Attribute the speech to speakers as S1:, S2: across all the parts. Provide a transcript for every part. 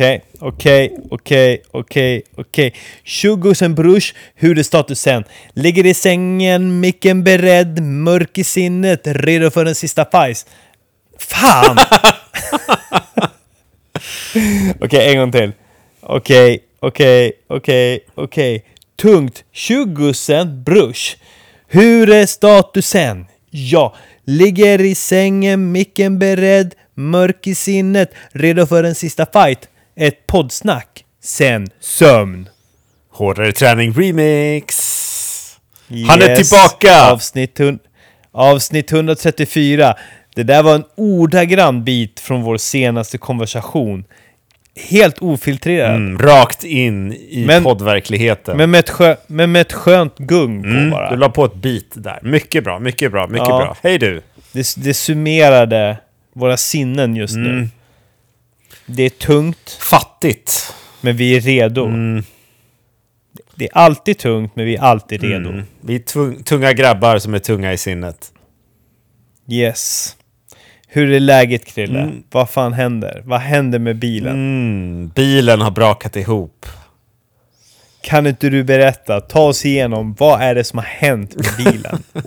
S1: Okej, okej, okej, okej, okej. Tjogosen brors, hur är statusen? Ligger i sängen, micken beredd, mörk i sinnet, redo för en sista fajs. Fan! okej, en gång till. Okej, okej, okej, okej. Tungt, tjogosen brors. Hur är statusen? Ja, ligger i sängen, micken beredd, mörk i sinnet, redo för en sista fight. Ett poddsnack, sen sömn.
S2: Hårdare träning remix! Han är
S1: Yes,
S2: tillbaka!
S1: Avsnitt, avsnitt 134. Det där var en ordagrann bit från vår senaste konversation. Helt ofiltrerad.
S2: Mm, rakt in i
S1: Men-
S2: poddverkligheten.
S1: Men, med ett skö- men med ett skönt gung på
S2: mm,
S1: bara.
S2: du la på ett beat där. Mycket bra, mycket bra, mycket
S1: Ja.
S2: bra. Hej du!
S1: Det, det summerade våra sinnen just nu.
S2: Mm.
S1: Det är tungt,
S2: Fattigt.
S1: men vi är redo.
S2: Mm.
S1: Det är alltid tungt, men vi är alltid redo.
S2: Mm. Vi är tunga grabbar som är tunga i sinnet.
S1: Yes. Hur är läget Krille?
S2: Mm.
S1: Vad fan händer? Vad händer med bilen?
S2: Mm, bilen har brakat ihop.
S1: Kan inte du berätta? Ta oss igenom. Vad är det som har hänt med bilen?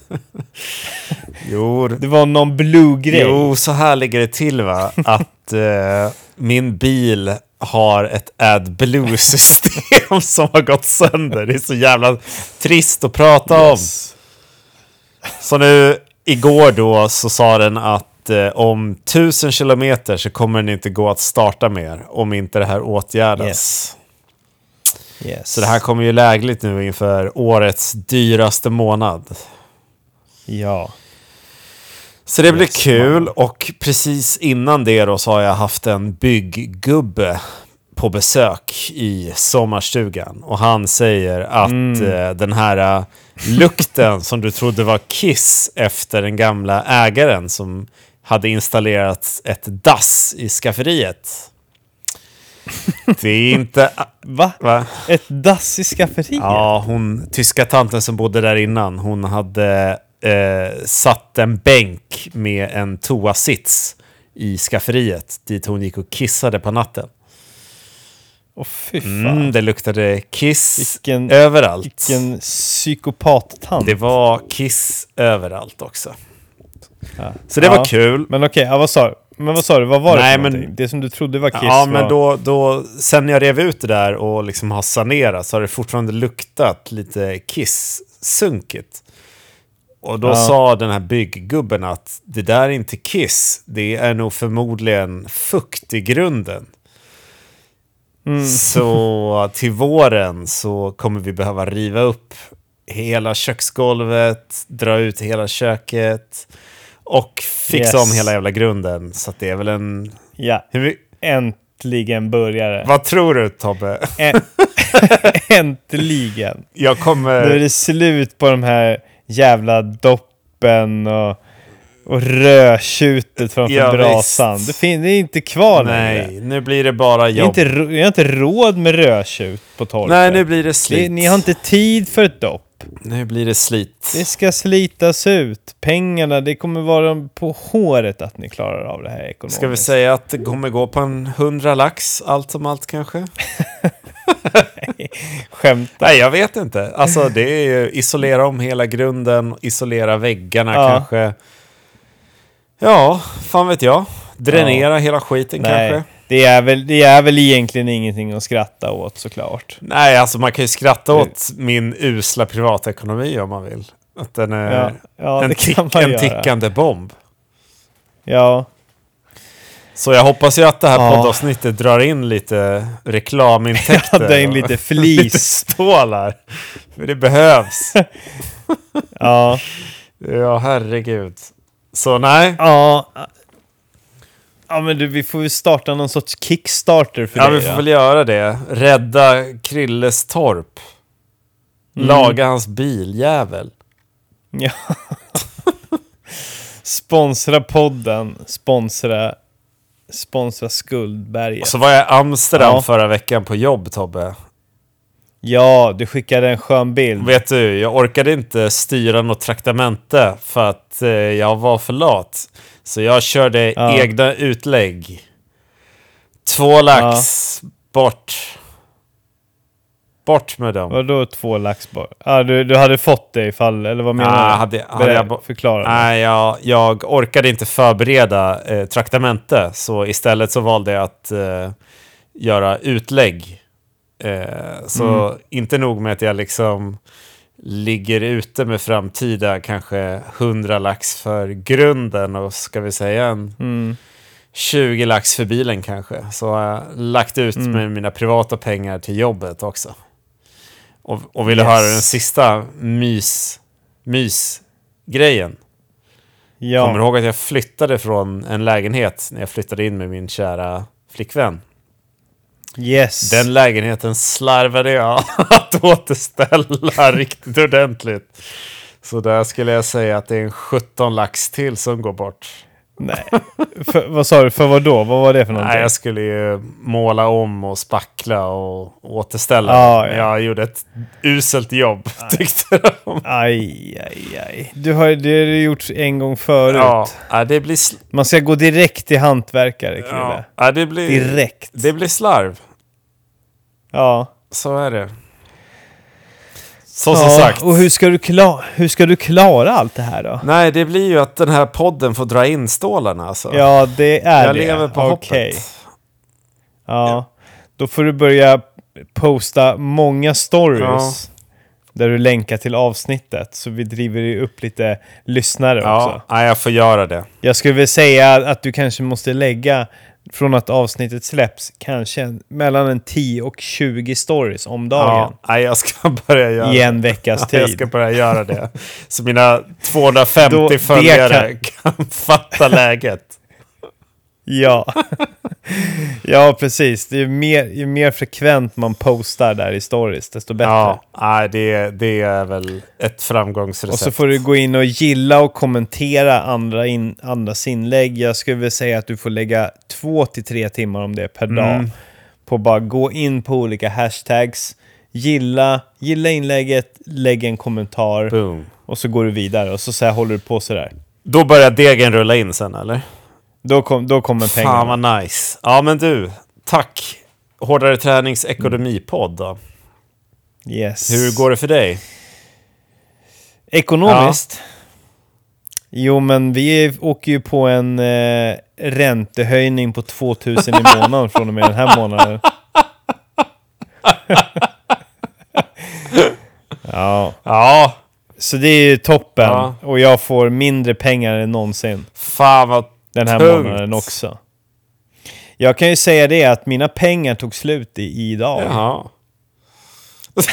S2: Jo,
S1: Det var någon blue-grej.
S2: jo, så här ligger det till va. Att eh, min bil har ett AdBlue-system som har gått sönder. Det är så jävla trist att prata om. Så nu igår då så sa den att eh, om tusen kilometer så kommer den inte gå att starta mer om inte det här åtgärdas.
S1: Yes. Yes.
S2: Så det här kommer ju lägligt nu inför årets dyraste månad.
S1: Ja.
S2: Så det blir kul och precis innan det då så har jag haft en bygggubbe på besök i sommarstugan. Och han säger att eh, den här eh, lukten som du trodde var kiss efter den gamla ägaren som hade installerat ett dass i skafferiet. Det är inte...
S1: Va?
S2: Va?
S1: Ett dass i skafferiet?
S2: Ja, hon, tyska tanten som bodde där innan, hon hade eh, satt en bänk med en toasits i skafferiet dit hon gick och kissade på natten.
S1: Åh fy fan.
S2: Mm, det luktade kiss
S1: Vilken-
S2: överallt.
S1: Vilken psykopattant.
S2: Det var kiss överallt också.
S1: Ja.
S2: Så det
S1: Ja.
S2: var kul.
S1: Men okej, ja, vad sa du? Men vad sa du? Vad var det
S2: Nej,
S1: för
S2: men-
S1: någonting? Det som du trodde var kiss
S2: Ja,
S1: var...
S2: men då, då, sen jag rev ut det där och liksom har sanerat så har det fortfarande luktat lite kiss-sunkigt. Och då
S1: Ja.
S2: sa den här bygggubben att det där är inte kiss, det är nog förmodligen fukt i grunden.
S1: Mm.
S2: Så till våren så kommer vi behöva riva upp hela köksgolvet, dra ut hela köket och fixa
S1: Yes.
S2: om hela jävla grunden. Så det är väl en...
S1: Ja,
S2: my-
S1: äntligen började
S2: vad tror du Tobbe?
S1: Ä- Äntligen!
S2: Jag
S1: Nu är
S2: kommer...
S1: det slut på de här jävla doppen och, och rödtjutet framför
S2: Ja,
S1: brasan.
S2: visst.
S1: Det, det är inte kvar längre.
S2: Nej, nu blir det bara
S1: Jag har,
S2: jobb.
S1: inte, jag har inte råd med rödtjut på torpet.
S2: Nej, nu blir det
S1: det,
S2: slit.
S1: Ni har inte tid för ett dopp.
S2: Nu blir det slit.
S1: Det ska slitas ut. Pengarna, det kommer vara på håret att ni klarar av det här ekonomiskt.
S2: Ska vi säga att det kommer gå på en hundra lax, allt som allt kanske?
S1: Skämt.
S2: Nej, jag vet inte. Alltså, det är ju isolera om hela grunden, isolera väggarna
S1: Ja.
S2: kanske. Ja, fan vet jag. Dränera hela skiten
S1: Nej,
S2: kanske.
S1: Det är, väl, det är väl egentligen ingenting att skratta åt såklart.
S2: Nej, alltså man kan ju skratta åt min usla privatekonomi om man vill. Att den är
S1: Ja, ja
S2: en, tick, en tickande bomb.
S1: Ja,
S2: Så jag hoppas ju att det här
S1: Ja.
S2: poddavsnittet drar in lite reklamintäkter.
S1: dra in
S2: och
S1: lite
S2: lite
S1: flis.
S2: stålar. För det behövs.
S1: ja,
S2: Ja, herregud. Så nej.
S1: ja. Ja men du, vi får ju starta någon sorts Kickstarter för
S2: Ja,
S1: dig.
S2: vi får väl göra det. Rädda Krilles torp.
S1: Mm.
S2: Laga hans biljävel.
S1: Ja. sponsra podden, sponsra, sponsra Skuldberget.
S2: Och så var jag i Amsterdam
S1: Ja.
S2: förra veckan på jobb, Tobbe.
S1: Ja, du skickade en skön bild.
S2: Vet du, jag orkade inte styra något traktamente för att eh, jag var för lat. Så jag körde
S1: Ja.
S2: egna utlägg. Två lax bort. Bort med dem.
S1: Vadå två lax bara? Ah, du, du hade fått det ifall, eller vad menar
S2: Ah,
S1: du?
S2: hade- hade jag
S1: Förklara.
S2: Nej, jag, jag orkade inte förbereda eh, traktamente, så istället så valde jag att eh, göra utlägg. Eh, så inte nog med att jag liksom ligger ute med framtida kanske 100 lax för grunden och ska vi säga en
S1: Mm.
S2: 20 lax för bilen kanske. Så har jag lagt ut
S1: Mm.
S2: med mina privata pengar till jobbet också. Och, och ville
S1: Yes.
S2: höra den sista mys, mys-grejen.
S1: Ja.
S2: Kommer du ihåg att jag flyttade från en lägenhet när jag flyttade in med min kära flickvän?
S1: Yes.
S2: Den lägenheten slarvade jag att återställa riktigt ordentligt. Så där skulle jag säga att det är en 17 lax till som går bort.
S1: Nej. för, vad sa du? För vad då? Vad var det för någonting?
S2: Nej, jag skulle ju måla om och spackla och återställa. Men
S1: ja.
S2: Jag gjorde ett uselt jobb, tyckte de.
S1: Aj, aj, aj. Du har det har du gjort en gång förut.
S2: Ja, ja, det blir...
S1: Man ska gå direkt till hantverkare, Krille.
S2: ja, ja, det blir...
S1: Direkt.
S2: Det blir slarv.
S1: Ja.
S2: Så är det. Så
S1: ja.
S2: som sagt.
S1: Och hur ska, du klara, hur ska du klara allt det här då?
S2: Nej, det blir ju att den här podden får dra in stålarna alltså.
S1: Ja, det är
S2: jag
S1: det.
S2: lever på
S1: Okej.
S2: hoppet.
S1: Ja. Då får du börja posta många stories. Där du länkar till avsnittet. Så vi driver upp lite lyssnare också.
S2: Ja, jag får göra det.
S1: Jag skulle väl säga att du kanske måste lägga från att avsnittet släpps kanske mellan en 10 och 20 stories om
S2: Ja,
S1: dagen.
S2: nej, jag ska börja göra
S1: I en veckas
S2: Ja,
S1: tid.
S2: Jag ska börja göra det. Så mina 250
S1: Då-
S2: följare kan... fatta läget.
S1: Ja. ja, precis. Det är mer, ju mer frekvent man postar där i stories, desto bättre.
S2: Ja, nej, det, det är väl ett framgångsrecept.
S1: Och så får du gå in och gilla och kommentera andra in, andras inlägg. Jag skulle vilja säga att du får lägga två till tre timmar om det per dag.
S2: Mm.
S1: På bara gå in på olika hashtags, gilla, gilla inlägget, lägg en kommentar
S2: Boom.
S1: och så går du vidare. Och så, så håller du på sådär.
S2: Då börjar degen rulla in sen, eller?
S1: Då, kom, då kommer pengarna.
S2: Fan vad nice. Ja, men du. Tack. Hårdare tränings ekonomipodd då.
S1: Yes.
S2: Hur går det för dig?
S1: Ekonomiskt? Jo, men vi åker ju på en eh, räntehöjning på 2000 i månaden från och med den här månaden. ja,
S2: Ja,
S1: så det är ju toppen.
S2: Ja.
S1: Och jag får mindre pengar än någonsin
S2: fan vad
S1: den här
S2: tungt.
S1: månaden också. Jag kan ju säga det att mina pengar tog slut i, idag.
S2: Jaha.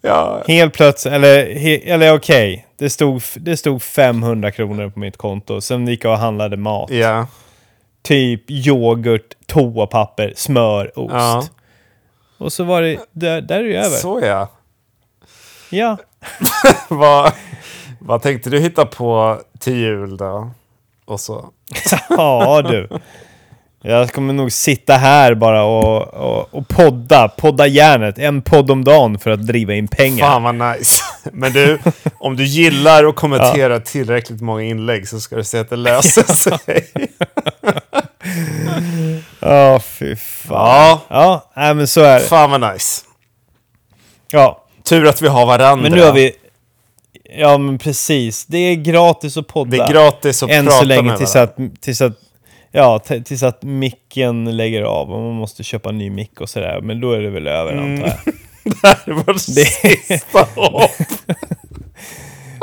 S2: ja,
S1: Helt plötsligt, eller, he, eller okej, det, stod, det stod 500 kronor på mitt konto. Sen gick jag och handlade mat.
S2: ja.
S1: Typ yoghurt, toapapper, smör, ost.
S2: Ja.
S1: Och så var det, där, där är det över.
S2: Så ja.
S1: Ja.
S2: vad, vad tänkte du hitta på till jul då? Och så.
S1: ja du. Jag kommer nog sitta här bara och, och, och podda, podda järnet. En podd om dagen för att driva in pengar.
S2: Fan vad nice. Men du, om du gillar och kommenterar tillräckligt många inlägg så ska du se att det löser sig.
S1: Ja, fy fan.
S2: Ja,
S1: Ja, nej, men så är det.
S2: fan vad nice.
S1: Ja,
S2: Tur att vi har varandra.
S1: men nu har vi... Ja, men precis. Det är gratis att podda.
S2: Det är gratis att
S1: Än
S2: prata
S1: så länge
S2: med
S1: tills
S2: varandra.
S1: att, tills att... Ja, tills att micken lägger av och man måste köpa en ny mick och sådär. Men då är det väl över
S2: Mm.
S1: antar jag.
S2: Det här är vårt sista hopp.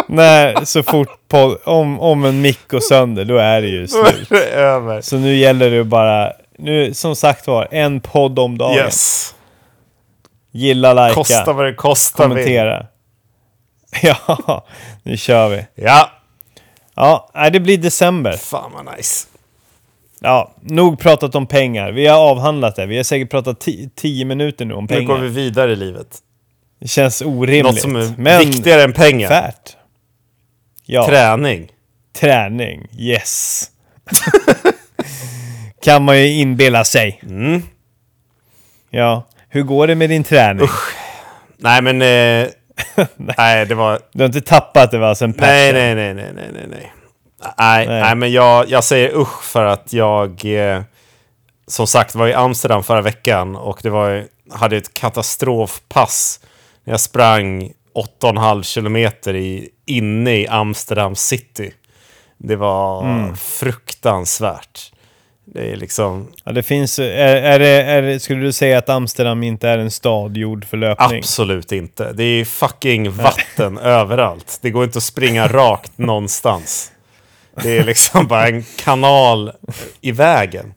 S1: Nej, så fort på, om, om en mick går sönder, då är det ju slut.
S2: det.
S1: Så nu gäller det bara... Nu, som sagt var, en podd om dagen.
S2: Yes.
S1: Gilla, likea,
S2: Kosta vad det kostar
S1: kommentera. Ja, nu kör vi.
S2: Ja,
S1: Ja, det blir december.
S2: fan vad nice.
S1: Ja, nog pratat om pengar. Vi har avhandlat det. Vi har säkert pratat ti- tio minuter nu om
S2: Nu går
S1: pengar.
S2: vi vidare i livet.
S1: Det känns orimligt.
S2: Något som är
S1: men
S2: viktigare än pengar.
S1: färt. Ja,
S2: Träning.
S1: träning. Yes. kan man ju inbilla sig.
S2: Mm.
S1: Ja, hur går det med din träning?
S2: Nej men... Eh, nej, det var...
S1: Du har inte tappat det va, sen
S2: nej, nej, nej, nej, nej, nej. Nej, Nej.
S1: nej.
S2: men jag, jag säger usch för att jag eh, som sagt var i Amsterdam förra veckan och det var, hade ett katastrofpass. Jag sprang 8,5 kilometer i, inne i Amsterdam city. Det var
S1: Mm.
S2: fruktansvärt. Det är liksom
S1: Ja, det finns... Är, är det, är skulle du säga att Amsterdam inte är en stad gjord för löpning?
S2: absolut inte. Det är fucking vatten överallt. Det går inte att springa rakt någonstans. Det är liksom bara en kanal i vägen.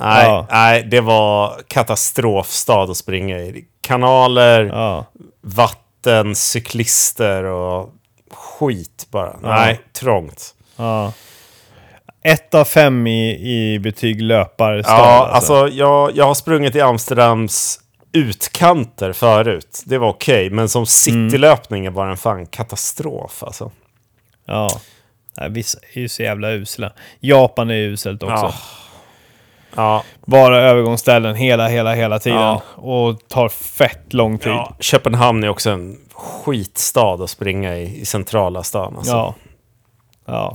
S2: Nej,
S1: Ja.
S2: nej, det var katastrofstad att springa i. Kanaler,
S1: Ja.
S2: vatten, cyklister och skit bara. Nej, trångt.
S1: ja. Ett av fem i, i betyg löparstad.
S2: Ja, alltså jag, jag har sprungit i Amsterdams utkanter förut. Det var okej, men som citylöpning var den fan katastrof alltså.
S1: Ja. Nej, vissa är ju så jävla usla. Japan är uselt också.
S2: Ja. Ja,
S1: Bara övergångsställen hela, hela, hela tiden.
S2: Ja.
S1: Och tar fett lång tid.
S2: ja. Köpenhamn är också en skitstad att springa i, i centrala stan. Alltså.
S1: Ja. Ja.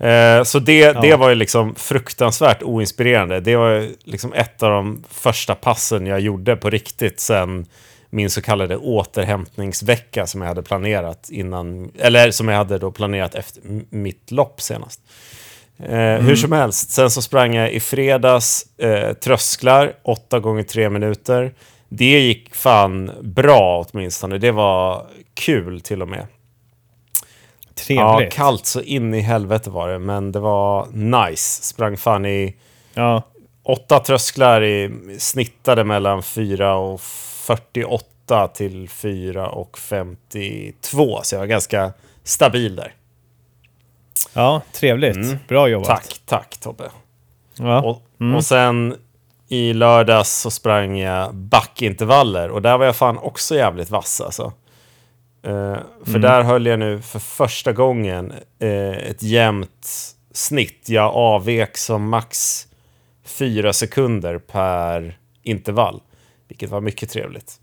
S2: Eh, så det, det
S1: Ja.
S2: var ju liksom fruktansvärt oinspirerande. Det var ju liksom ett av de första passen jag gjorde på riktigt sen min så kallade återhämtningsvecka som jag hade planerat innan, eller som jag hade då planerat efter mitt lopp senast. Eh, Hur som helst, sen så sprang jag i fredags eh, trösklar, 8 gånger 3 minuter. Det gick fan bra åtminstone. Det var kul till och med. Ja,
S1: Trevligt.
S2: kallt så in i helvete var det, men det var nice. Sprang fan i
S1: Ja.
S2: åtta trösklar i snittade mellan 4 och 48 till 4 och 52. Så jag var ganska stabil där.
S1: ja, trevligt.
S2: Mm.
S1: Bra jobbat.
S2: Tack, tack Tobbe.
S1: Ja.
S2: Och,
S1: Mm.
S2: och sen i lördags så sprang jag backintervaller och där var jag fan också jävligt vass alltså. Eh, för
S1: Mm.
S2: där höll jag nu för första gången eh, ett jämnt snitt. Jag avvek som max fyra sekunder per intervall, vilket var mycket trevligt.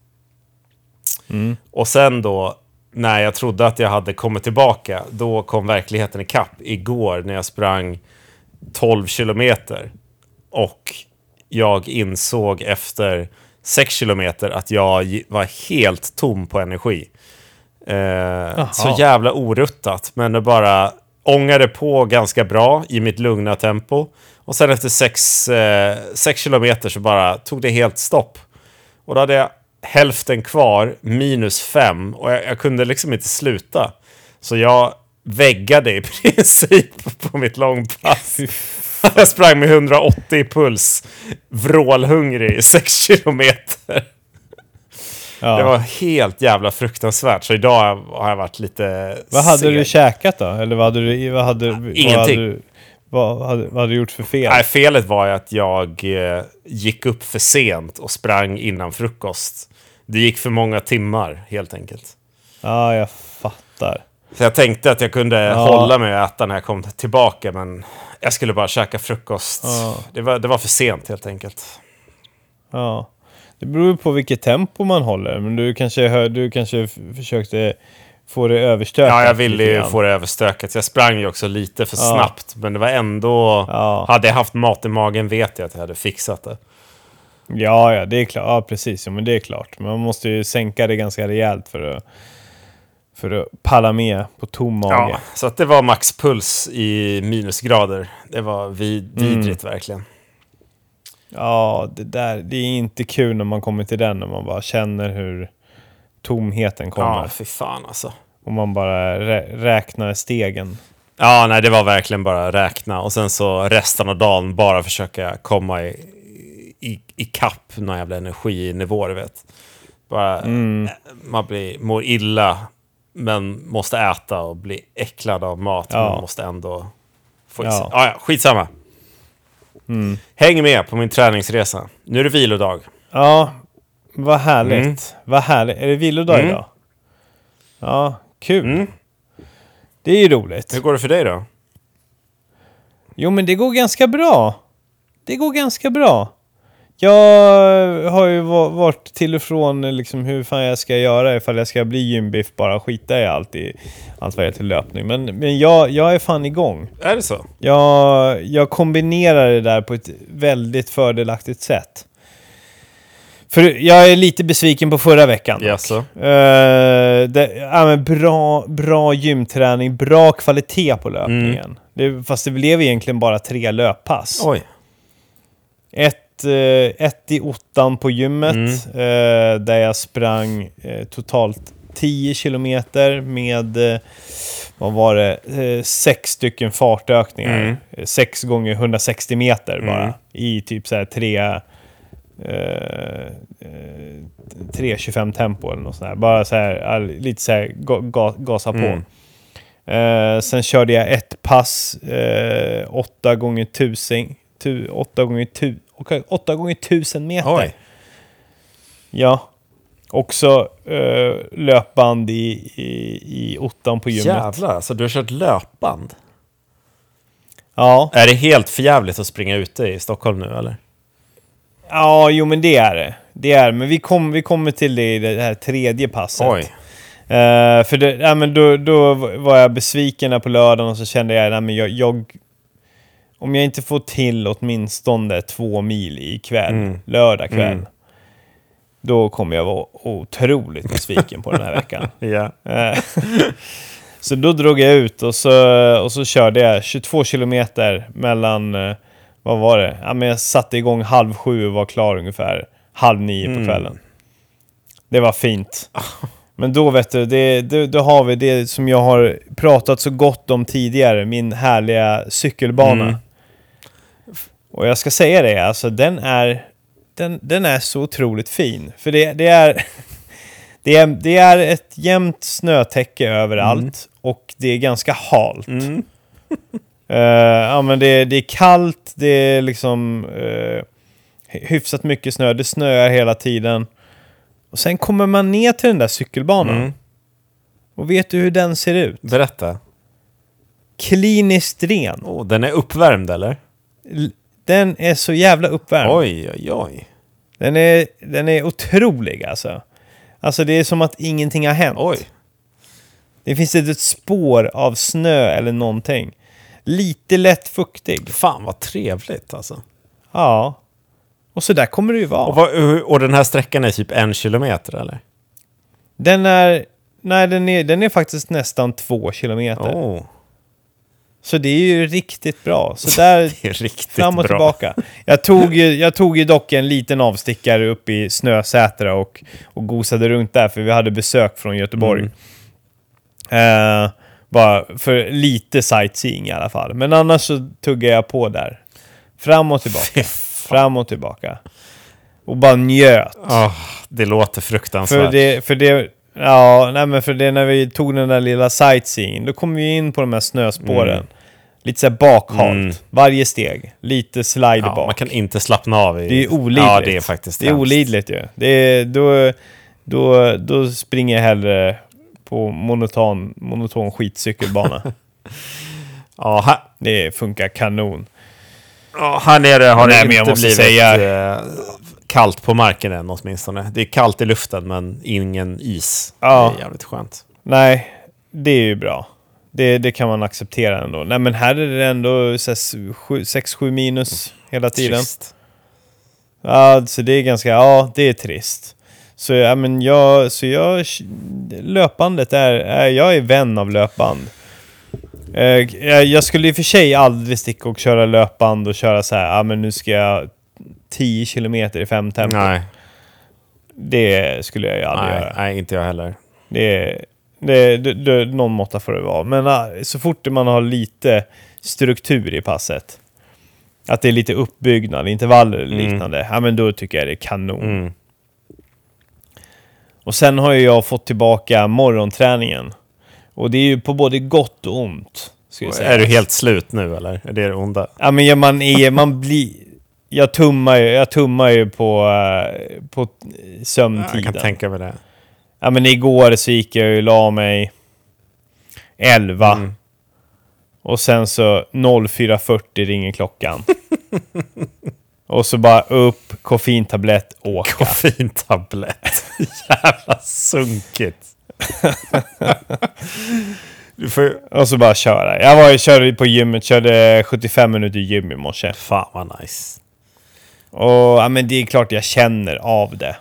S1: Mm.
S2: Och sen då, när jag trodde att jag hade kommit tillbaka, då kom verkligheten ikapp igår när jag sprang 12 kilometer. Och jag insåg efter 6 kilometer att jag var helt tom på energi. Eh, så jävla oruttat, men det bara ångade på ganska bra i mitt lugna tempo. Och sen efter 6 eh, sex kilometer så bara tog det helt stopp. Och då hade jag hälften kvar, minus fem. Och jag, jag kunde liksom inte sluta. Så jag väggade i princip på mitt långpass. Jag sprang med 180 i puls, vrålhungrig i 6 kilometer.
S1: Ja.
S2: Det var helt jävla fruktansvärt. Så idag har jag varit lite
S1: Vad hade
S2: seg.
S1: du käkat då? Eller vad hade du... Vad hade, Vad hade,
S2: ingenting.
S1: du- vad, hade, vad hade du gjort för fel?
S2: Nej, felet var ju att jag eh, gick upp för sent och sprang innan frukost. Det gick för många timmar, helt enkelt.
S1: Ja, jag fattar.
S2: Så jag tänkte att jag kunde
S1: Ja.
S2: hålla mig och äta när jag kom tillbaka, men jag skulle bara käka frukost.
S1: Ja.
S2: Det, var, det var för sent, helt enkelt.
S1: Ja. Det beror på vilket tempo man håller. Men du kanske, hör, du kanske försökte få det överstökat.
S2: Ja, jag ville ju få det överstökat. Jag sprang ju också lite för
S1: Ja.
S2: snabbt, men det var ändå...
S1: Ja.
S2: Hade jag haft mat i magen vet jag att jag hade fixat det.
S1: Ja, ja, det är klart. Ja, precis. Ja, men det är klart. Men man måste ju sänka det ganska rejält för att, för att palla med på tom mage.
S2: Ja, så att det var maxpuls i minusgrader. Det var vid, vidrigt
S1: Mm.
S2: verkligen.
S1: Ja, det där. Det är inte kul när man kommer till den. När man bara känner hur tomheten kommer.
S2: Ja, fy fan alltså.
S1: Och man bara rä- räknar stegen.
S2: Ja, nej, det var verkligen bara räkna och sen så resten av dagen bara försöka komma i, i, i kapp någon jävla energinivå, du vet. Bara,
S1: Mm.
S2: man blir, mår illa, men måste äta och bli äcklad av mat,
S1: Ja.
S2: men måste ändå få i sig. Ja, ja, skitsamma.
S1: Mm.
S2: Häng med på min träningsresa. Nu är det vilodag.
S1: Ja, vad härligt.
S2: Mm.
S1: Vad härligt. Är det vilodag
S2: Mm.
S1: idag? Ja, kul.
S2: Mm.
S1: Det är ju roligt.
S2: Hur går det för dig då?
S1: Jo, men det går ganska bra. Det går ganska bra. Jag har ju va- varit till och från liksom hur fan jag ska göra ifall jag ska bli gymbiff bara skita i allt i allt vad heter löpning. Men, men jag, jag är fan igång.
S2: Är det så?
S1: Jag, jag kombinerar det där på ett väldigt fördelaktigt sätt. För jag är lite besviken på förra veckan.
S2: Jaså?
S1: Eh, det, ja, men bra, bra gymträning, bra kvalitet på löpningen. Det, fast det blev egentligen bara tre löppass.
S2: Oj.
S1: Ett, eh, ett i ottan på gymmet, eh, där jag sprang eh, totalt 10 kilometer med, eh, vad var det, sex stycken fartökningar.
S2: Mm.
S1: Sex gånger 160 meter bara,
S2: Mm.
S1: i typ så här tre... Eh, eh, 3.25 tempo eller något sånt där. Bara så här, all- lite så här ga, ga, gasa på.
S2: Mm.
S1: Eh, sen körde jag ett pass, eh, 8 gånger 1000 tu, 8 gånger tu, okej, 8 gånger 1000 meter.
S2: Oj.
S1: Ja. Också eh, löpband i, i, i ottan på gymmet.
S2: Jävlar, alltså du har kört löpband?
S1: Ja.
S2: Är det helt förjävligt att springa ute i Stockholm nu eller?
S1: ja, jo men det är det. Det är Men vi, kom, vi kommer till det i det här tredje passet.
S2: Oj.
S1: Eh, för det, ja, men då, då var jag besviken på lördagen och så kände jag att jag, jag... Om jag inte får till åtminstone två mil ikväll,
S2: Mm.
S1: lördag kväll,
S2: Mm.
S1: då kommer jag vara otroligt besviken på den här veckan.
S2: Ja.
S1: Eh, så då drog jag ut och så, och så körde jag 22 kilometer mellan, eh, vad var det? Ja, men jag satte igång halv sju och var klar ungefär halv nio på
S2: Mm.
S1: kvällen. Det var fint. Men då vet du, det, då, då har vi det som jag har pratat så gott om tidigare, min härliga cykelbana.
S2: Mm.
S1: Och jag ska säga det, alltså den är, den, den är så otroligt fin. För det, det är... Det är, det är ett jämnt snötäcke överallt och det är ganska halt.
S2: Mm.
S1: Eh, ja, men det, det är kallt, det är liksom uh, hyfsat mycket snö, det snöar hela tiden. Och sen kommer man ner till den där cykelbanan.
S2: Mm.
S1: Och vet du hur den ser ut?
S2: Berätta.
S1: Kliniskt ren.
S2: Oh, den är uppvärmd eller?
S1: L- Den är så jävla uppvärmd.
S2: Oj, oj, oj.
S1: Den är, den är otrolig alltså. Alltså det är som att ingenting har hänt.
S2: Oj.
S1: Det finns inte ett spår av snö eller någonting. Lite lätt fuktig.
S2: Fan vad trevligt alltså.
S1: Ja. Och så där kommer det ju vara.
S2: Och, vad, och den här sträckan är typ en kilometer eller?
S1: Den är... Nej, den är, den är faktiskt nästan två kilometer.
S2: Oh,
S1: Så det är ju riktigt bra. Så där
S2: det är riktigt
S1: fram och
S2: bra.
S1: tillbaka. Jag tog, ju, jag tog ju dock en liten avstickare upp i Snösätra och, och gosade runt där, för vi hade besök från Göteborg.
S2: Mm.
S1: Eh, bara för lite sightseeing i alla fall. Men annars så tuggade jag på där. Fram och tillbaka. Fram och tillbaka. Och bara njöt.
S2: Ah, det låter fruktansvärt.
S1: För det, för det, ja, nej men för det när vi tog den där lilla sightseeing, då kom vi in på de här snöspåren.
S2: Mm.
S1: Lite såhär bakhalt.
S2: Mm.
S1: Varje steg. Lite slide
S2: ja,
S1: bak.
S2: man kan inte slappna av i...
S1: Det är olidligt.
S2: Ja, det är faktiskt
S1: Det är olidligt ju. Det är, då, då, då springer jag hellre på monoton, monoton skitcykelbana.
S2: Ja, här,
S1: det funkar kanon.
S2: ja, här nere har
S1: Nej,
S2: det inte
S1: måste
S2: blivit
S1: säga-
S2: eh, kallt på marken än åtminstone. Det är kallt i luften men ingen is.
S1: Ja.
S2: Det är jävligt skönt.
S1: Nej, det är ju bra. Det, det kan man acceptera ändå. Nej men här är det ändå 6-7 minus hela tiden.
S2: Trist.
S1: Ja, så det är ganska, ja det är trist. Så, ja, men jag, så jag, löpbandet är, jag är vän av löpband. Eh, jag, jag skulle i och för sig aldrig sticka och köra löpband och köra så här, ja men nu ska jag 10 kilometer i fem tempo.
S2: Nej,
S1: Det skulle jag ju aldrig
S2: nej,
S1: göra.
S2: nej, inte jag heller.
S1: Det, det, det, det, någon måtta får det vara. Men ah, så fort man har lite struktur i passet, att det är lite uppbyggnad, intervaller eller
S2: Mm.
S1: liknande, ja men då tycker jag det är kanon.
S2: Mm.
S1: Och sen har ju jag fått tillbaka morgonträningen. Och det är ju på både gott och ont.
S2: Är du helt slut nu eller? Är det det onda?
S1: Ja men ja, man är, man blir... Jag tummar ju, jag tummar ju på, eh, på
S2: Jag
S1: sömntiden.
S2: kan tänka mig det.
S1: Ja men igår så gick jag och la mig 11.
S2: Mm.
S1: Och sen så 04.40 ringer klockan. Och så bara upp, koffeintablett, åka.
S2: Koffeintablett. Jävla sunkigt. får ju...
S1: Och så bara köra. Jag var, körde på gymmet, körde 75 minuter gym i morse.
S2: Fan vad nice.
S1: Och ja, men det är klart jag känner av det.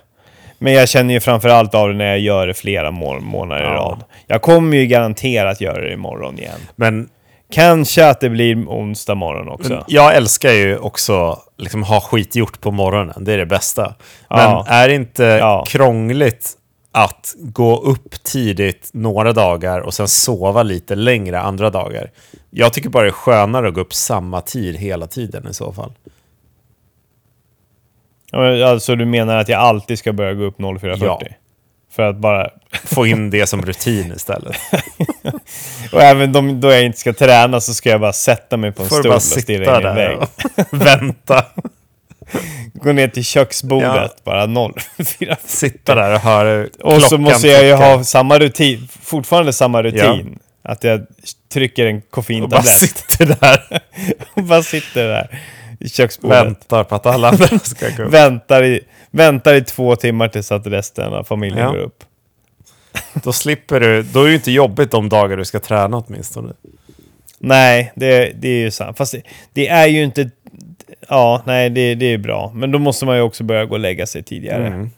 S1: Men jag känner ju framförallt av det när jag gör det flera må månader i
S2: Ja.
S1: rad. Jag kommer ju garanterat göra det imorgon igen.
S2: Men
S1: Kanske att det blir onsdag morgon också.
S2: jag älskar ju också liksom ha skit gjort på morgonen. Det är det bästa. Men
S1: Ja.
S2: är det inte
S1: Ja.
S2: krångligt att gå upp tidigt några dagar och sen sova lite längre andra dagar? Jag tycker bara det är skönare att gå upp samma tid hela tiden i så fall.
S1: Ja, Alltså du menar att jag alltid ska börja gå upp 04.40?
S2: Ja.
S1: För att bara...
S2: Få in det som rutin istället.
S1: Och även då jag inte ska träna så ska jag bara sätta mig på en
S2: Får
S1: stol och stirra in i en vägg.
S2: vänta.
S1: Gå ner till köksbordet,
S2: Ja.
S1: bara 04.
S2: Sitta där och höra
S1: Och så måste jag ju ha samma rutin, fortfarande samma rutin. Att jag trycker en
S2: Och bara
S1: koffeintablett
S2: sitter där
S1: och bara sitter där i köksbordet.
S2: väntar på att alla andra ska gå upp.
S1: Väntar, i, väntar i två timmar tills att resten av familjen
S2: Ja.
S1: går upp.
S2: Då slipper du, då är det ju inte jobbigt de dagar du ska träna åtminstone.
S1: Nej, det, det är ju sant. Fast det, det är ju inte... Ja, nej, det, det är bra. Men då måste man ju också börja gå och lägga sig tidigare.
S2: Mm.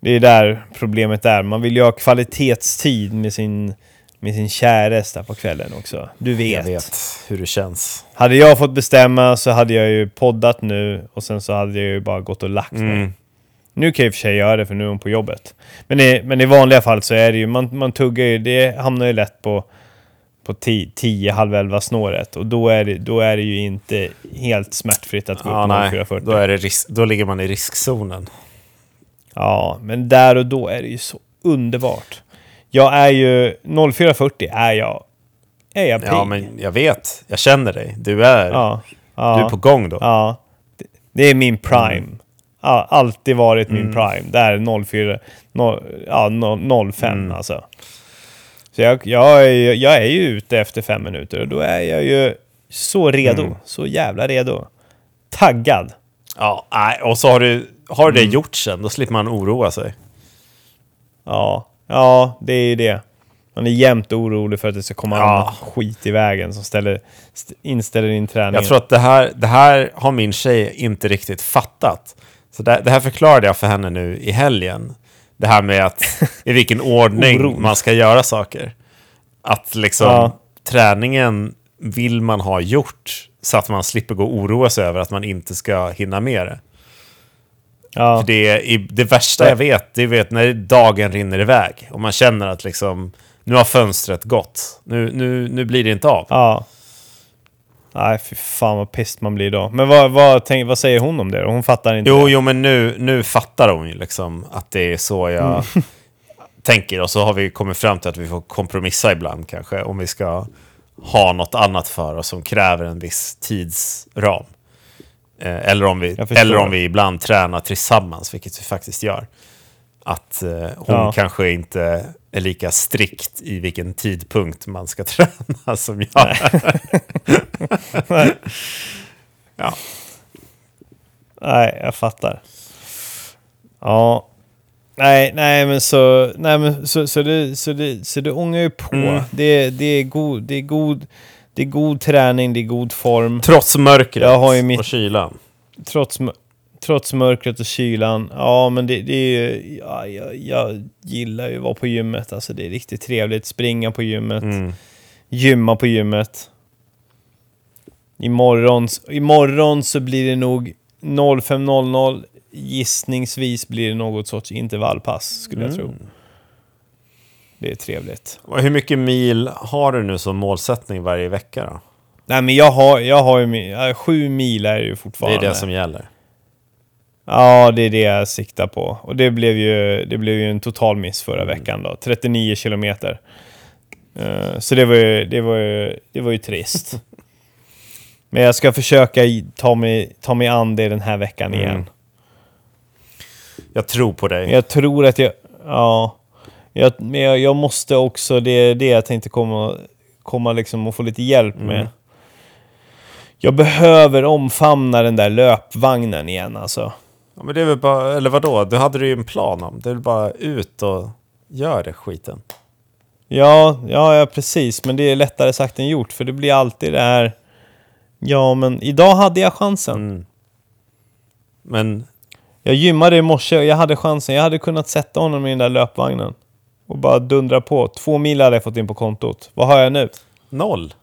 S1: Det är där problemet är. Man vill ju ha kvalitetstid med sin, med sin käres där på kvällen också. Du vet.
S2: Jag vet hur det känns.
S1: Hade jag fått bestämma så hade jag ju poddat nu och sen så hade jag ju bara gått och lagt mig.
S2: Mm.
S1: Nu kan jag i och för sig göra det för nu är hon på jobbet. Men i, men i vanliga fall så är det ju, man, man tuggar ju, det hamnar ju lätt på, på 10, halv 11 snåret. Och då är, det, då är det ju inte helt smärtfritt att gå
S2: Ja,
S1: upp
S2: nej,
S1: 04.40.
S2: då, är det risk, då ligger man i riskzonen.
S1: Ja, men där och då är det ju så underbart. Jag är ju, 04.40 är jag, är jag pigg.
S2: Ja, men jag vet. Jag känner dig. Du är,
S1: ja, ja,
S2: du är på gång då.
S1: Ja, det, det är min prime. Ja, alltid varit min
S2: Mm.
S1: prime. Det är 04, no, ja, no, 05
S2: Mm.
S1: alltså. Så jag, jag, är, jag är ju ute efter fem minuter och då är jag ju så redo.
S2: Mm.
S1: Så jävla redo. Taggad.
S2: Ja, och så har du, har du
S1: Mm.
S2: det gjort sen, då slipper man oroa sig.
S1: Ja, ja, det är ju det. Man är jämt orolig för att det ska komma
S2: Ja.
S1: annat skit i vägen som ställer, st- inställer in träningen.
S2: Jag tror att det här, det här har min tjej inte riktigt fattat. Så det, det här förklarade jag för henne nu i helgen. Det här med att i vilken ordning man ska göra saker. Att liksom
S1: Ja.
S2: träningen vill man ha gjort så att man slipper gå och oroa sig över att man inte ska hinna med det.
S1: Ja.
S2: För det, är, det värsta jag vet, det är vet när dagen rinner iväg och man känner att liksom nu har fönstret gått. Nu, nu, nu blir det inte av.
S1: Ja. Nej, fy fan vad pissed man blir då. Men vad, vad, tänk, vad säger hon om det? Hon fattar inte
S2: Jo,
S1: det.
S2: jo, men nu, nu fattar hon ju liksom att det är så jag
S1: Mm.
S2: tänker. Och så har vi kommit fram till att vi får kompromissa ibland kanske. Om vi ska ha något annat för oss som kräver en viss tidsram. Eh, eller, om vi, eller om vi ibland tränar tillsammans, vilket vi faktiskt gör. Att eh, hon
S1: Ja.
S2: kanske inte är lika strikt i vilken tidpunkt man ska träna som jag är. ja.
S1: Nej, jag fattar. Ja. Nej, nej men så, nej men så, så det, så det, så det ångar ju på.
S2: Mm.
S1: Det, det är god, det är god, det är god träning, det är god form.
S2: Trots mörkret
S1: Jag har ju mitt-
S2: och kylan.
S1: Trots, trots mörkret och kylan. Ja, men det, det är ju, ja, jag, jag gillar ju att vara på gymmet. Alltså det är riktigt trevligt. Springa på gymmet.
S2: Mm.
S1: gymma på gymmet. Imorgon, imorgon så blir det nog 05.00. Gissningsvis blir det något sorts intervallpass, skulle jag tro.
S2: Mm.
S1: Det är trevligt.
S2: Hur mycket mil har du nu som målsättning varje vecka då?
S1: Nej, men jag har, jag har ju sju mil är det ju
S2: Det är
S1: fortfarande.
S2: det som gäller.
S1: Ja, det är det jag siktar på. Och det blev ju, det blev ju en total miss förra veckan då. 39 kilometer. Eh, så det var ju, det var ju, det var ju trist. Men jag ska försöka ta mig, ta mig an det den här veckan igen.
S2: Mm. Jag tror på dig.
S1: Jag tror att jag... Ja. Jag, men jag, jag måste också... Det är det jag tänkte komma, komma liksom och få lite hjälp med. Jag behöver omfamna den där löpvagnen igen alltså.
S2: Ja, men det är väl bara, eller vadå? Du hade ju en plan om. Det är väl bara ut och gör det skiten.
S1: Ja, ja, ja, precis. Men det är lättare sagt än gjort. För det blir alltid det här... Ja, men idag hade jag chansen.
S2: Mm. Men
S1: Jag gymmade i morse och jag hade chansen. Jag hade kunnat sätta honom i den där löpvagnen. Och bara dundra på. Två mil hade jag fått in på kontot. Vad har jag nu?
S2: noll.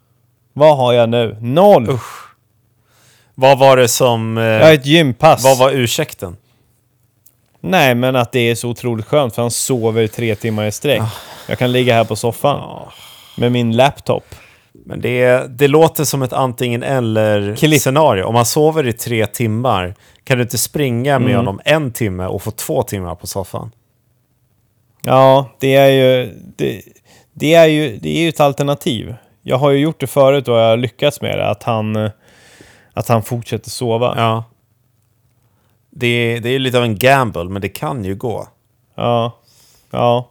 S1: Vad har jag nu? Noll!
S2: Usch. Vad var det som... Eh,
S1: Jag har ett gympass.
S2: vad var ursäkten?
S1: Nej, men att det är så otroligt skönt för han sover tre timmar i sträck. Jag kan ligga här på soffan med min laptop.
S2: Men det, det låter som ett antingen eller-scenario. Om man sover i tre timmar, kan du inte springa med
S1: Mm.
S2: honom en timme och få två timmar på soffan?
S1: Ja, det är ju... Det, det, är ju, det är ju ett alternativ. Jag har ju gjort det förut och jag har lyckats med det. Att han, att han fortsätter sova. Ja.
S2: Ja. Det, det är lite av en gamble, men det kan ju gå.
S1: ja.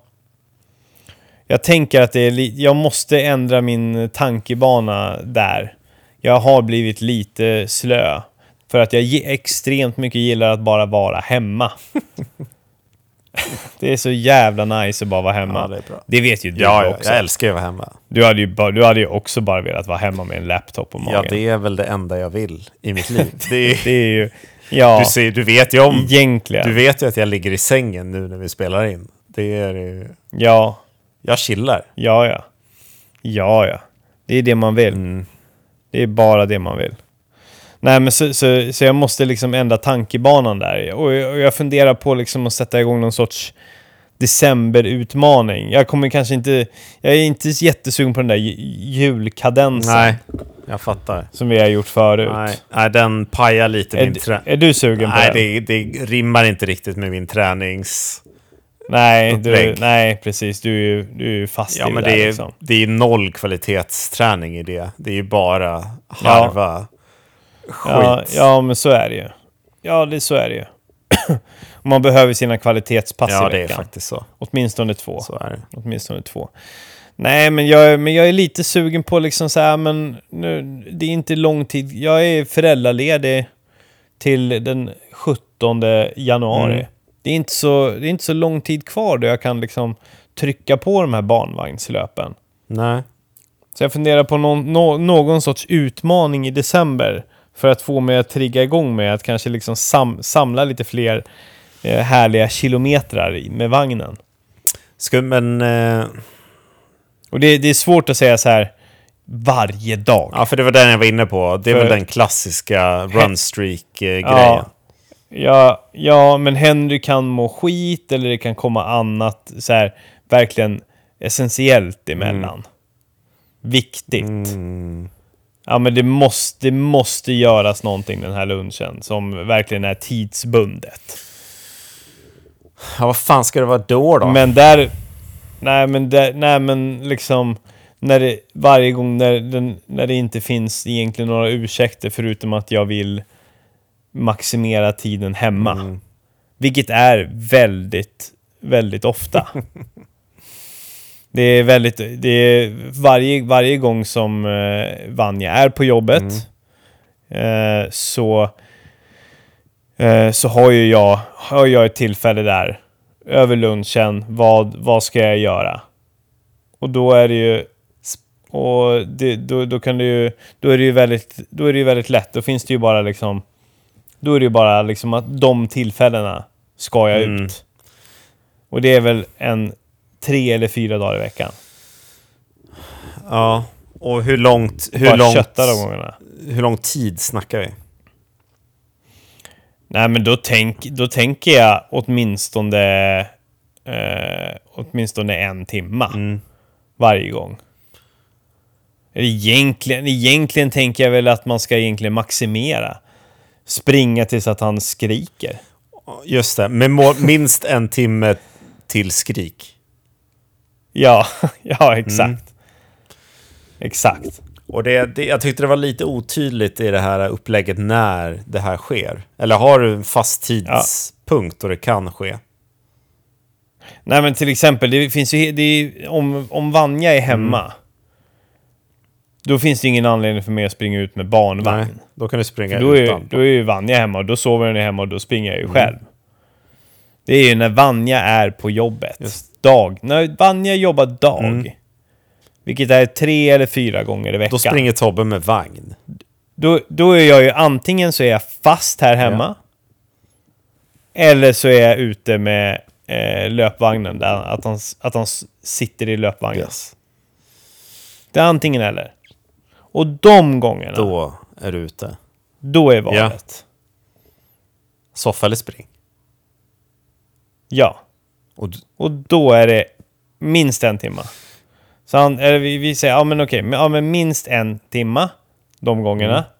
S1: Jag tänker att det är li- jag måste ändra min tankebana där. Jag har blivit lite slö. För att jag ge- extremt mycket gillar att bara vara hemma. det är så jävla nice att bara vara hemma.
S2: Ja, det är bra.
S1: Det vet ju du
S2: Ja, ja,
S1: också.
S2: jag älskar ju att vara hemma.
S1: Du hade, ju bara, du hade ju också bara velat vara hemma med en laptop på magen.
S2: Ja, det är väl det enda jag vill i mitt liv. Det är,
S1: Det är ju... Ja,
S2: du, ser, du vet ju om...
S1: egentligen.
S2: Du vet ju att jag ligger i sängen nu när vi spelar in. Det är... eh,
S1: Ja,
S2: Jag chillar.
S1: ja, ja. Ja, ja. Det är det man vill.
S2: Mm.
S1: Det är bara det man vill. Nej, men så, så, så jag måste liksom ändra tankebanan där. Och jag, och jag funderar på liksom att sätta igång någon sorts decemberutmaning. Jag kommer kanske inte... Jag är inte jättesugen på den där ju- julkadensen
S2: Nej, jag fattar.
S1: som vi har gjort förut.
S2: Nej, nej den pajar lite
S1: Är,
S2: min
S1: d-
S2: trä...
S1: är du sugen på
S2: Nej,
S1: den?
S2: det, det rimmar inte riktigt med min tränings...
S1: Nej, du, nej, precis. Du är ju, du är ju fast
S2: Ja,
S1: i
S2: men
S1: det där
S2: det är,
S1: liksom.
S2: det är noll kvalitetsträning i det. Det är ju bara harva skit.
S1: Ja, ja, men så är det ju. Ja, det, så är det ju. Man behöver sina kvalitetspass
S2: Ja,
S1: i
S2: det är
S1: veckan.
S2: faktiskt så.
S1: Åtminstone två.
S2: Så är det.
S1: Åtminstone två. Nej, men jag, men jag är lite sugen på liksom så här, men nu, det är inte lång tid. Jag är föräldraledig till den 17 januari.
S2: Mm.
S1: Det, är inte så, det är inte så lång tid kvar då jag kan liksom trycka på de här barnvagnslöpen.
S2: Nej.
S1: Så jag funderar på någon, nå, någon sorts utmaning i december för att få mig att trigga igång med att kanske liksom sam, samla lite fler eh, härliga kilometrar med vagnen.
S2: Ska, men... Eh,
S1: Och det, det är svårt att säga så här varje dag.
S2: ja, för det var den jag var inne på. Det är
S1: För-
S2: väl den klassiska runstreak-grejen.
S1: Ja. Ja, ja, men Henry kan må skit eller det kan komma annat så här verkligen essentiellt emellan. Viktigt.
S2: Mm.
S1: Ja, men det måste, det måste göras någonting den här lunchen som verkligen är tidsbundet.
S2: Ja, vad fan ska det vara då då?
S1: Men där... Nej, men där, nej, men liksom... När det, varje gång när, den, när det inte finns egentligen några ursäkter förutom att jag vill maximera tiden hemma.
S2: Mm.
S1: Vilket är väldigt, väldigt ofta. det är väldigt... Det är varje, varje gång som eh, Vanja är på jobbet
S2: Mm.
S1: eh, så, eh, så har ju jag, har jag ett tillfälle där över lunchen. Vad, vad ska jag göra? Och då är det ju... Och det, då, då kan det ju... Då är det ju väldigt, då är det ju väldigt lätt. Då finns det ju bara liksom... Då är det ju bara liksom att de tillfällena ska jag
S2: Mm.
S1: ut. Och det är väl en tre eller fyra dagar i veckan.
S2: Ja. Och hur långt... Hur
S1: Bara
S2: långt,
S1: kötta de gångerna.
S2: hur lång tid snackar vi?
S1: Nej, men då, tänk, då tänker jag åtminstone, eh, åtminstone en timma
S2: Mm.
S1: varje gång. Egentligen, egentligen tänker jag väl att man ska egentligen maximera. Springa tills att han skriker.
S2: Just det, med minst en timme till skrik.
S1: Ja, ja exakt. Exakt.
S2: Och det, det, jag tyckte det var lite otydligt i det här upplägget när det här sker. Eller har du en fast tidspunkt då det kan ske?
S1: Nej men till exempel, det finns ju, det är, om, om Vanja är hemma. Då finns det ingen anledning för mig att springa ut med barnvagn.
S2: Nej, då kan du springa
S1: För då är,
S2: utan.
S1: då är ju Vanja hemma och då sover den hemma och då springer
S2: Mm.
S1: jag ju själv. Det är ju när Vanja är på jobbet. Dag. När Vanja jobbar dag. Vilket är tre eller fyra gånger i veckan.
S2: Då springer Tobbe med vagn.
S1: då, då är jag ju antingen så är jag fast här hemma. Eller så är jag ute med eh, löpvagnen. Där, att, han, att han sitter i löpvagnen.
S2: Yes.
S1: Det är antingen eller. Och de gångerna, då,
S2: Då är du ute.
S1: är valet.
S2: Soffa eller spring.
S1: Ja.
S2: Och
S1: Och då är det minst en timma. Så han, eller vi, vi säger, ja men okej, men, ja, men minst en timma de gångerna.
S2: Mm.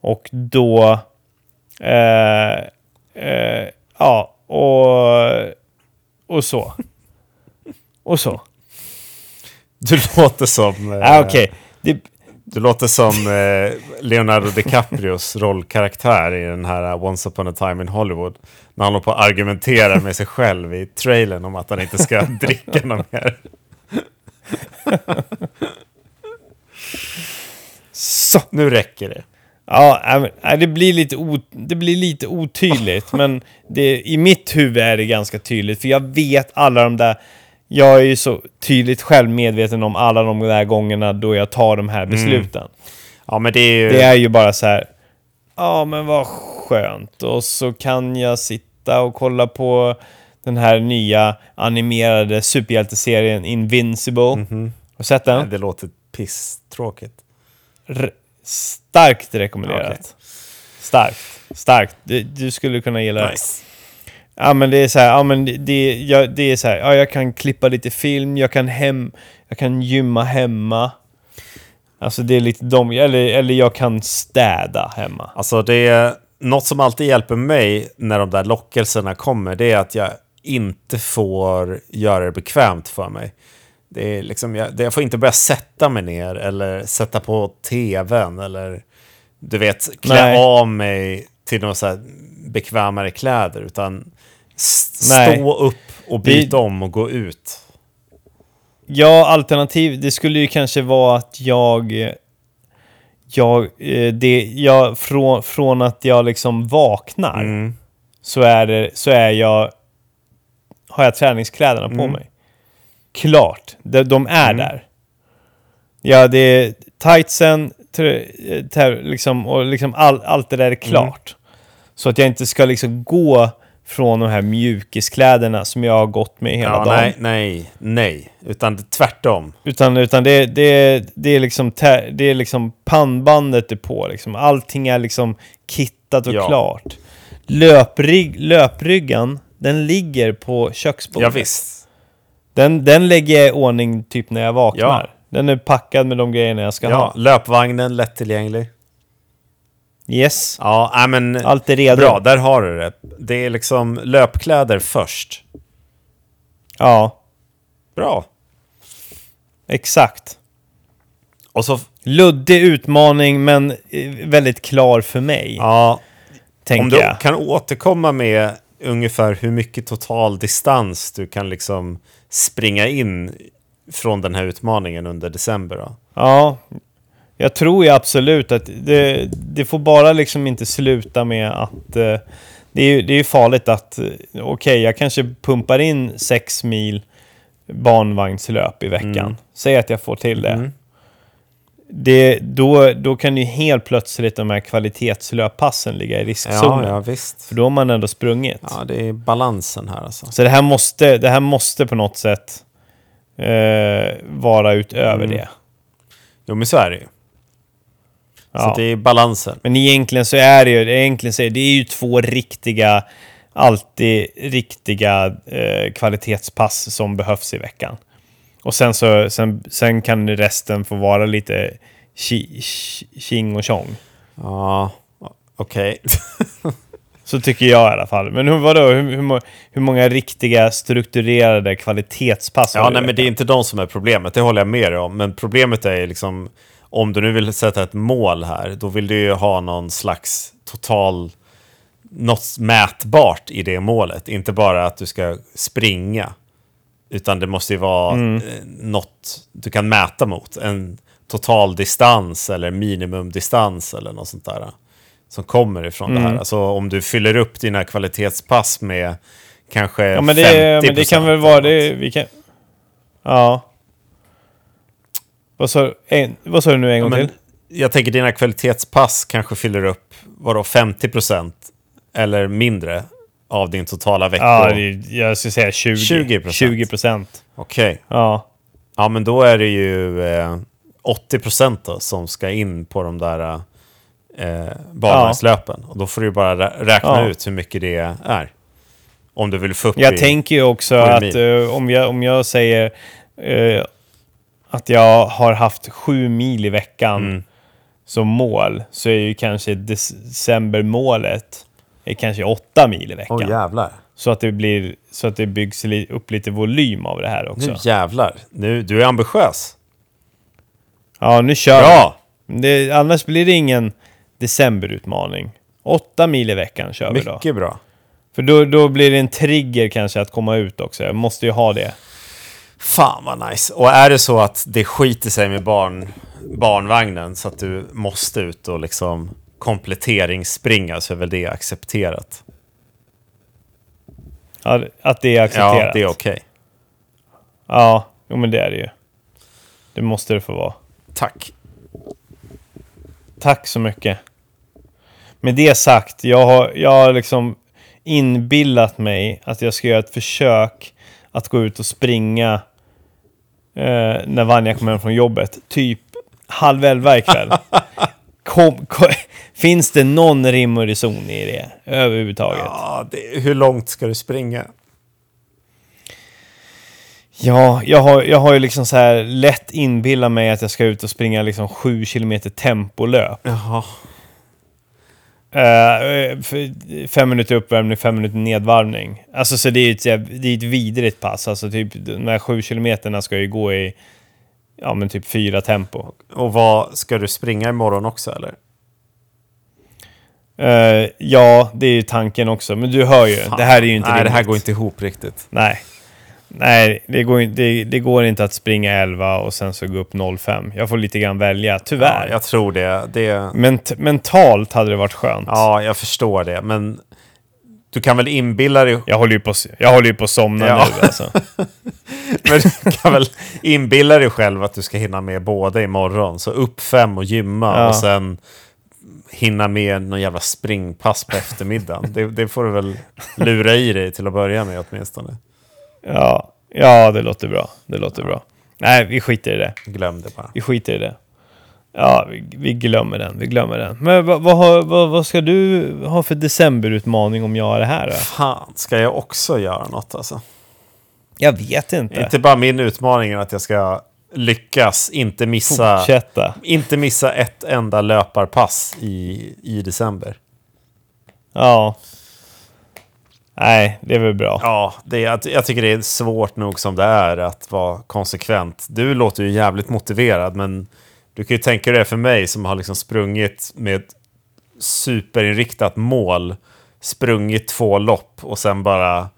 S1: Och då... Eh, eh, ja, och... Och så. Och så.
S2: du låter som... eh,
S1: Ja, okej. Det,
S2: Du låter som eh, Leonardo DiCaprios rollkaraktär i den här Once upon a time in Hollywood. När han håller på att argumentera med sig själv i trailern om att han inte ska dricka något mer.
S1: så.
S2: Nu räcker det.
S1: Ja, det blir lite, o, det blir lite otydligt, men det, i mitt huvud är det ganska tydligt, för jag vet alla de där... Jag är ju så tydligt själv medveten om alla de där gångerna då jag tar de här besluten.
S2: Ja, men det är ju...
S1: Det är ju bara så här... Ja, men vad skönt. Och så kan jag sitta och kolla på den här nya animerade superhjälteserien Invincible. Har du sett den?
S2: Nej, det låter pisstråkigt.
S1: R- starkt rekommenderat.
S2: Okej.
S1: Starkt. Starkt. Du, du skulle kunna gilla.
S2: Nice.
S1: Ja men det är så här, ja men det, jag, det är så här, ja jag kan klippa lite film, jag kan hem, jag kan gymma hemma. Alltså det är lite de, eller, eller jag kan städa hemma.
S2: Alltså det är något som alltid hjälper mig när de där lockelserna kommer. Det är att jag inte får göra det bekvämt för mig. Det är liksom, jag, jag får inte börja sätta mig ner eller sätta på tvn eller du vet, klä
S1: Nej.
S2: av mig till några så bekvämare kläder. Utan s-
S1: Nej.
S2: stå upp och byta om och gå ut.
S1: Ja, alternativ, det skulle ju kanske vara att jag... Jag, eh, det, jag från, från att jag liksom vaknar
S2: Mm.
S1: så är det, så är jag... Har jag träningskläderna
S2: Mm.
S1: på mig. Klart, de, de är där. Ja, det är tightsen, eh, ter- liksom, och liksom all, allt det där är klart. Så att jag inte ska liksom gå från de här mjukiskläderna som jag har gått med hela
S2: Ja,
S1: dagen.
S2: nej, nej, nej. Utan tvärtom.
S1: Utan, utan det, det, det, är liksom, det är liksom pannbandet är på. Liksom. Allting är liksom kittat och
S2: Ja.
S1: klart. Löprygg, löpryggan, den ligger på köksbordet.
S2: Ja, visst.
S1: Den, den lägger jag i ordning typ när jag vaknar.
S2: Ja.
S1: Den är packad med de grejerna jag ska
S2: Ja,
S1: ha.
S2: löpvagnen lättillgänglig.
S1: Yes.
S2: Ja, nej, men...
S1: Allt är redo.
S2: Bra, där har du det. Det är liksom löpkläder först.
S1: Ja,
S2: Bra.
S1: exakt.
S2: Och så,
S1: Luddig utmaning, men eh, väldigt klar för mig,
S2: ja, om
S1: tänker
S2: du
S1: jag.
S2: kan återkomma med ungefär hur mycket total distans du kan liksom springa in från den här utmaningen under december då.
S1: Ja, jag tror ju absolut att det, det får bara liksom inte sluta med att... Eh, det är ju det är farligt att, eh, okej, jag kanske pumpar in sex mil barnvagnslöp i veckan.
S2: Mm.
S1: Säg att jag får till det. det då, då kan ju helt plötsligt de här kvalitetslöppassen ligga i riskzonen.
S2: Ja, ja, visst.
S1: För då har man ändå sprungit.
S2: Ja, det är balansen här alltså.
S1: Så det här måste, det här måste på något sätt eh, vara utöver
S2: Mm.
S1: det.
S2: Jo, men så är det ju.
S1: Ja.
S2: Så det är balansen.
S1: Men egentligen så är det ju, egentligen så är det är ju två riktiga, alltid riktiga eh, kvalitetspass som behövs i veckan. Och sen så, sen, sen kan resten få vara lite chi- tjing och tjong.
S2: Ja, okej.
S1: Så tycker jag i alla fall. Men hur, vadå, hur, hur, hur många riktiga strukturerade kvalitetspass
S2: Ja, nej, men det är inte de som är problemet, det håller jag med dig om. Men problemet är liksom, om du nu vill sätta ett mål här, då vill du ju ha någon slags total, något mätbart i det målet. Inte bara att du ska springa, utan det måste ju vara
S1: Mm.
S2: eh, något du kan mäta mot. En totaldistans eller minimumdistans eller något sånt där. Som kommer ifrån det
S1: Mm.
S2: här. Alltså om du fyller upp dina kvalitetspass med kanske
S1: Ja, men
S2: 50
S1: det, men det kan väl vara det. Vi kan... Ja. Vad sa, en, vad sa du nu en gång
S2: men
S1: till?
S2: jag tänker dina kvalitetspass kanske fyller upp vadå, 50% eller mindre av din totala vecka.
S1: Ja, jag skulle säga 20.
S2: 20%.
S1: 20 procent.
S2: Okej.
S1: Ja.
S2: Ja, men då är det ju eh, 80% då som ska in på de där eh, barmarkslöpen. Och då får du bara rä- räkna
S1: Ja.
S2: ut hur mycket det är. Om du vill få upp
S1: Jag
S2: i...
S1: tänker ju också att eh, om, jag, om jag säger eh, att jag har haft sju mil i veckan
S2: Mm.
S1: som mål så är ju kanske decembermålet är kanske åtta mil i veckan.
S2: Åh jävlar.
S1: så, att det blir, så att det byggs li, upp lite volym av det här också.
S2: Nu jävlar. Nu, du är ambitiös.
S1: Ja, nu kör
S2: Bra!
S1: vi. Det, annars blir det ingen decemberutmaning. Åtta mil i veckan kör vi då.
S2: Mycket bra.
S1: För då, då blir det en trigger kanske att komma ut också. Jag måste ju ha det.
S2: Fan vad nice. Och är det så att det skiter sig med barn, barnvagnen så att du måste ut och liksom kompletteringsspringa så är väl det accepterat.
S1: Ja, Att det är accepterat.
S2: Ja, det är okej.
S1: Ja, jo, men det är det ju. Det måste det få vara.
S2: Tack.
S1: Tack så mycket. Med det sagt, jag har, jag har liksom inbillat mig att jag ska göra ett försök att gå ut och springa eh, när Vanja kommer hem från jobbet. Typ halv elva ikväll. kom, kom, finns det någon rim och reson i det överhuvudtaget?
S2: Ja, det, hur långt ska du springa?
S1: Ja, jag har, jag har ju liksom så här lätt inbillat mig att jag ska ut och springa liksom sju kilometer tempolöp.
S2: Jaha.
S1: För- fem minuter uppvärmning, fem minuter nedvarvning. Alltså så det är ett, det är ett vidrigt pass. Alltså typ de här sju kilometerna ska ju gå i ja men typ fyra tempo.
S2: Och vad, ska du springa imorgon också eller?
S1: Eh, ja, det är ju tanken också. Men du hör ju, det här är ju inte
S2: Nej, det här går inte ihop riktigt.
S1: Nej. Nej, det går, det, det går inte att springa 11 och sen så gå upp 05. Jag får lite grann välja,
S2: Ja,
S1: tyvärr.
S2: jag tror det. det.
S1: Ment, mentalt hade det varit skönt.
S2: Ja, jag förstår det. Men du kan väl inbilla dig...
S1: Jag håller ju på, jag håller ju på att somna
S2: Ja.
S1: nu alltså.
S2: Men du kan väl inbilla dig själv att du ska hinna med båda imorgon. Så upp fem och gymma
S1: Ja.
S2: och sen hinna med någon jävla springpass på eftermiddagen. det, det får du väl lura i dig till att börja med åtminstone.
S1: Ja, ja, det låter bra. Det låter bra. Nej, vi skiter i det.
S2: Glöm det bara.
S1: Vi skiter i det. Ja, vi, vi glömmer den. Vi glömmer den. Men vad, vad, vad, vad ska du ha för decemberutmaning om jag har det här då?
S2: Fan, ska jag också göra något alltså?
S1: Jag vet inte.
S2: Inte bara min utmaning är att jag ska lyckas inte missa,
S1: Fortsätta.
S2: inte missa ett enda löparpass i, i december.
S1: Ja. Nej, det är väl bra.
S2: Ja, det, jag, jag tycker det är svårt nog som det är att vara konsekvent. Du låter ju jävligt motiverad, men du kan ju tänka dig det för mig som har liksom sprungit med ett superinriktat mål, sprungit två lopp och sen bara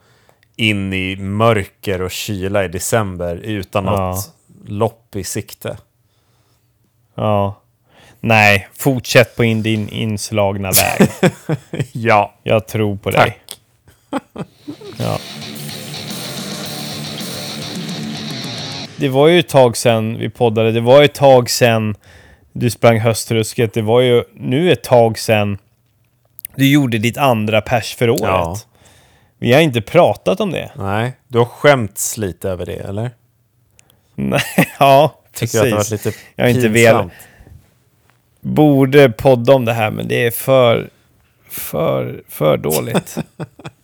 S2: in i mörker och kyla i december utan
S1: Ja.
S2: något lopp i sikte.
S1: Ja. Nej, fortsätt på in din inslagna väg.
S2: Ja,
S1: Jag tror på
S2: Tack.
S1: dig. Ja. Det var ju ett tag sedan vi poddade. Det var ett tag sedan du sprang höstrusket. Det var ju nu ett tag sedan du gjorde ditt andra pers för året.
S2: Ja.
S1: Vi har inte pratat om det.
S2: nej. Du har skämts lite över det, eller?
S1: Nej, ja,
S2: Tycker
S1: precis.
S2: lite
S1: Jag har inte velat. Borde podda om det här, men det är för, för, för dåligt.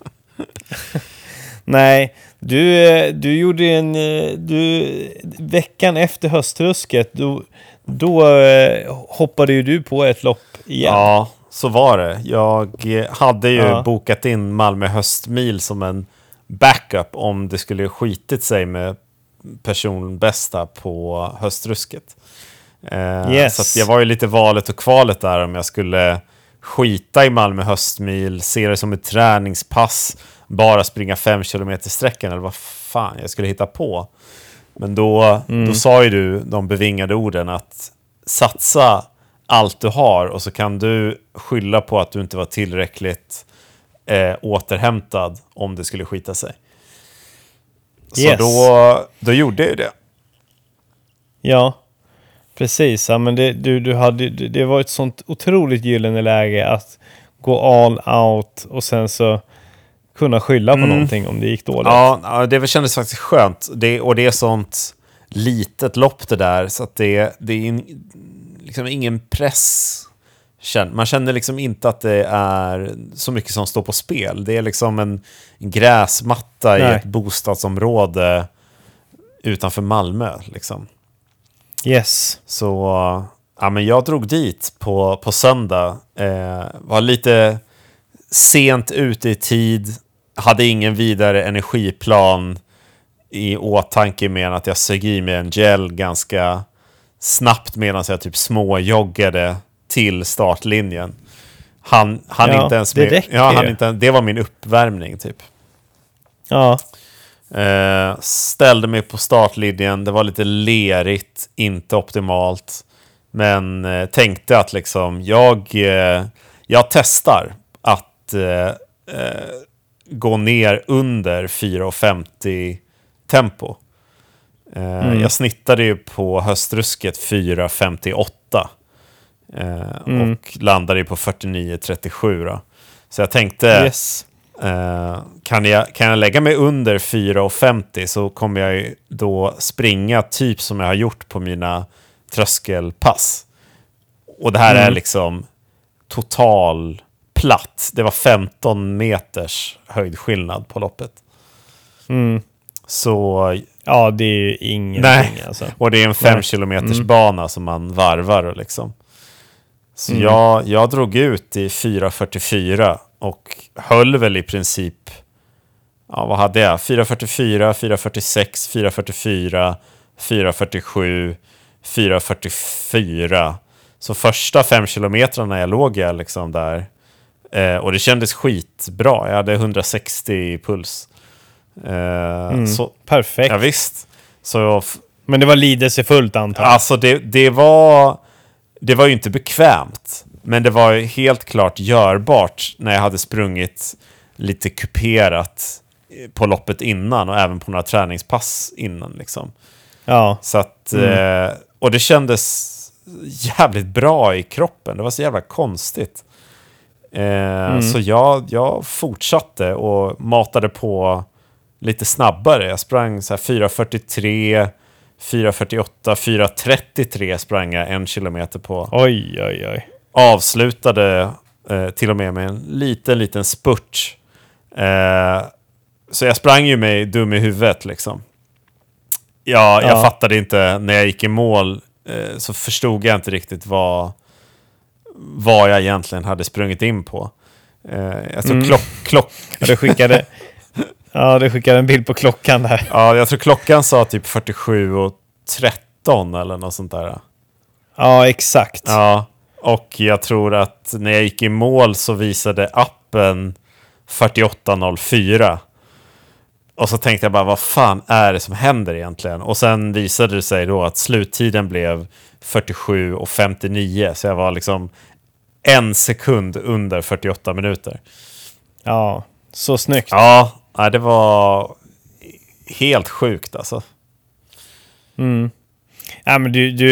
S1: Nej, du, du gjorde en... Du, veckan efter höstrusket, då, då eh, hoppade ju du på ett lopp igen.
S2: Ja, så var det. Jag hade ju
S1: Ja.
S2: bokat in Malmö höstmil som en backup om det skulle skitit sig med personbästa på höstrusket. Eh,
S1: Yes.
S2: Så jag var ju lite valet och kvalet där om jag skulle skita i Malmö höstmil, se det som ett träningspass, bara springa fem kilometer sträckan eller vad fan jag skulle hitta på. Men då, då sa ju du de bevingade orden att satsa allt du har och så kan du skylla på att du inte var tillräckligt eh, återhämtad om det skulle skita sig. Så
S1: Yes.
S2: då, då gjorde jag ju det.
S1: Ja, precis. Ja, men det, du, du hade, det var ett sånt otroligt gyllene läge att gå all out och sen så kunna skylla på någonting om det gick dåligt.
S2: Ja, det kändes faktiskt skönt. Det, och det är sånt litet lopp det där, så att det, det är in, liksom ingen press. Man känner liksom inte att det är så mycket som står på spel. Det är liksom en gräsmatta i
S1: Nej.
S2: ett bostadsområde utanför Malmö. Liksom.
S1: Yes.
S2: Så ja, men jag drog dit på, på söndag. Eh, var lite sent ute i tid. Hade ingen vidare energiplan i åtanke med att jag sög i mig en gel ganska snabbt medan jag typ småjoggade till startlinjen. Han, han
S1: Ja,
S2: inte ens
S1: det
S2: med, ja, han inte, Det var min uppvärmning typ.
S1: Ja.
S2: Eh, ställde mig på startlinjen, det var lite lerigt, inte optimalt. Men eh, tänkte att liksom, jag, eh, jag testar att gå ner under 4,50 tempo. Eh, Jag snittade ju på höstrusket 4,58. Eh, Och landade ju på 49,37 då. Så jag tänkte...
S1: Yes.
S2: Eh, kan, jag, kan jag lägga mig under 4,50 så kommer jag ju då springa typ som jag har gjort på mina tröskelpass. Och det här är liksom total platt. Det var 15 meters höjdskillnad på loppet. Så,
S1: Ja, det är ju ingenting
S2: nej.
S1: alltså.
S2: Och det är en 5
S1: Nej.
S2: kilometers bana som man varvar liksom. Så jag, jag drog ut i 4.44 och höll väl i princip, ja vad hade jag? 4.44, 4.46, 4.44, 4.47, 4.44. Så första fem kilometrarna jag låg jag liksom där. Eh, och det kändes skitbra. Jag hade 160 i puls. Eh, så,
S1: Perfekt.
S2: ja, visst. Så
S1: Men det var lidelsefullt antar jag.
S2: Alltså det, det var... Det var ju inte bekvämt. Men det var helt klart görbart när jag hade sprungit lite kuperat på loppet innan och även på några träningspass innan. Liksom.
S1: Ja.
S2: Så att, eh, och det kändes jävligt bra i kroppen. Det var så jävla konstigt. Eh, Så jag, jag fortsatte och matade på lite snabbare. Jag sprang så här 4.43, 4.48, 4.33 sprang jag en kilometer på.
S1: Oj, oj, oj.
S2: Avslutade eh, till och med med en liten, liten spurt. Eh, så jag sprang ju mig dum i huvudet liksom. Ja, jag
S1: Ja.
S2: fattade inte när jag gick i mål eh, så förstod jag inte riktigt vad, vad jag egentligen hade sprungit in på. Eh, jag tror klock, klock,
S1: Ja, du skickade... ja, du skickade en bild på klockan där.
S2: ja, jag tror klockan sa typ 47 och 13 eller något sånt där.
S1: Ja, exakt.
S2: Ja, och jag tror att när jag gick i mål så visade appen 48.04. Och så tänkte jag bara, vad fan är det som händer egentligen? Och sen visade det sig då att sluttiden blev 47.59. Så jag var liksom en sekund under 48 minuter.
S1: Ja, så snyggt.
S2: Ja, det var helt sjukt alltså.
S1: Ja, men du, du,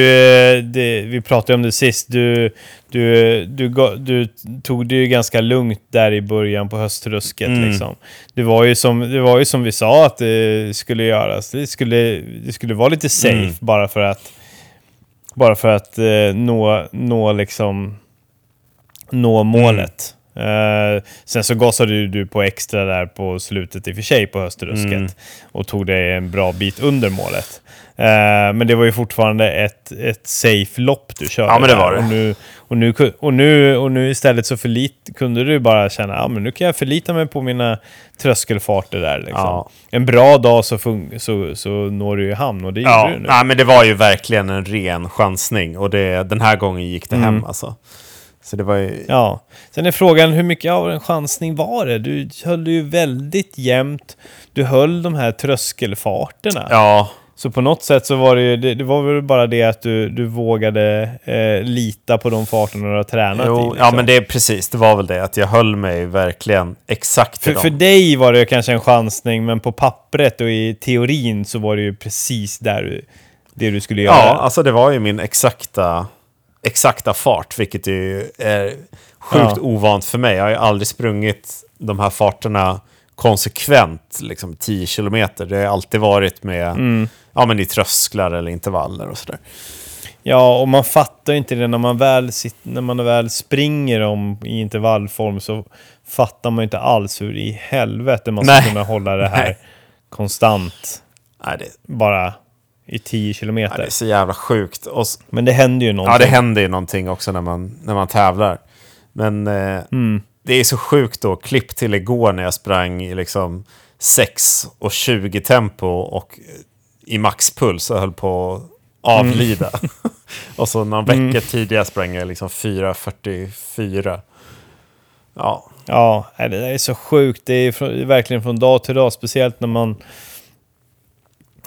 S1: det, vi pratade om det sist. Du, du, du, du tog det ju ganska lugnt där i början på höstrusket.
S2: Mm.
S1: Liksom. Det, var ju som, det var ju som vi sa att det skulle göras. Det skulle, det skulle vara lite safe
S2: Mm.
S1: bara för att, bara för att eh, nå, nå, liksom, nå målet. Eh, sen så gasade ju du på extra där på slutet i och för sig på höstrusket
S2: Mm.
S1: och tog dig en bra bit under målet. Eh, men det var ju fortfarande ett, ett safe lopp du körde.
S2: Ja, men det var det.
S1: Och nu, och, nu, och, nu, och nu istället så förlit, kunde du bara känna ja, men nu kan jag förlita mig på mina tröskelfarter där. Liksom.
S2: Ja.
S1: En bra dag så, så, så når du i hamn och det
S2: Ja,
S1: gjorde du nu.
S2: nej, men det var ju verkligen en ren chansning. Och det, den här gången gick det hem alltså. Så det var ju...
S1: Ja. Sen är frågan hur mycket av en chansning var det? Du höll ju väldigt jämnt. Du höll de här tröskelfarterna.
S2: Ja,
S1: Så på något sätt så var det ju, det, det var väl bara det att du, du vågade eh, lita på de farterna du har tränat
S2: Jo,
S1: i.
S2: Ja,
S1: liksom.
S2: men det är precis. Det var väl det. Att jag höll mig verkligen exakt
S1: för,
S2: dem.
S1: för dig var det kanske en chansning, men på pappret och i teorin så var det ju precis där du, det du skulle göra.
S2: Ja, alltså det var ju min exakta, exakta fart, vilket ju är sjukt
S1: Ja.
S2: ovant för mig. Jag har ju aldrig sprungit de här farterna konsekvent, liksom 10 kilometer. Det har alltid varit med,
S1: Mm.
S2: ja men i trösklar eller intervaller och sådär.
S1: Ja, och man fattar ju inte det när man väl, sit, när man väl springer om i intervallform så fattar man ju inte alls hur i helvete man ska
S2: Nej.
S1: kunna hålla det här
S2: Nej.
S1: konstant
S2: Nej, det,
S1: bara i 10
S2: nej,
S1: kilometer.
S2: det är så jävla sjukt. Och,
S1: Men det händer ju någonting.
S2: ja, det händer ju någonting också när man, när man tävlar. Men eh,
S1: Mm.
S2: Det är så sjukt då. Klipp till igår när jag sprang i liksom 6 och 20 tempo och i maxpuls och höll på att avlida. och så några veckor tidigare sprang jag liksom 4.44. Ja,
S1: Ja, det är så sjukt. Det är, från, det är verkligen från dag till dag, speciellt när man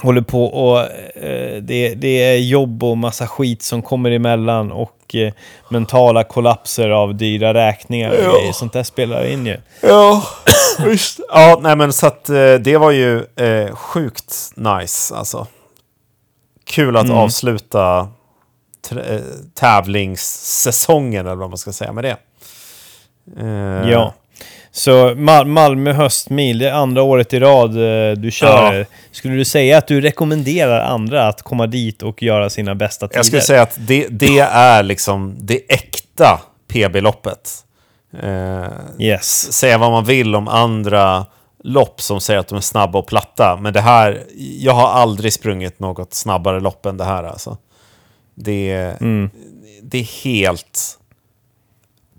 S1: håller på och eh, det, det är jobb och massa skit som kommer emellan och eh, mentala kollapser av dyra räkningar och
S2: Ja.
S1: grejer. Sånt där spelar in ju.
S2: ja visst. Ja, nej men så att eh, det var ju eh, sjukt nice alltså. Kul att
S1: Mm.
S2: avsluta eh, tävlingssäsongen eller vad man ska säga med det. Eh,
S1: Ja. Så Mal- Malmö höstmil, det är andra året i rad eh, du kör.
S2: Ja.
S1: Skulle du säga att du rekommenderar andra att komma dit och göra sina bästa tider?
S2: Jag skulle säga att det, det är liksom det äkta PB-loppet. Eh,
S1: Yes.
S2: säga vad man vill om andra lopp som säger att de är snabba och platta. Men det här, jag har aldrig sprungit något snabbare lopp än det här alltså. Det,
S1: Mm.
S2: det är helt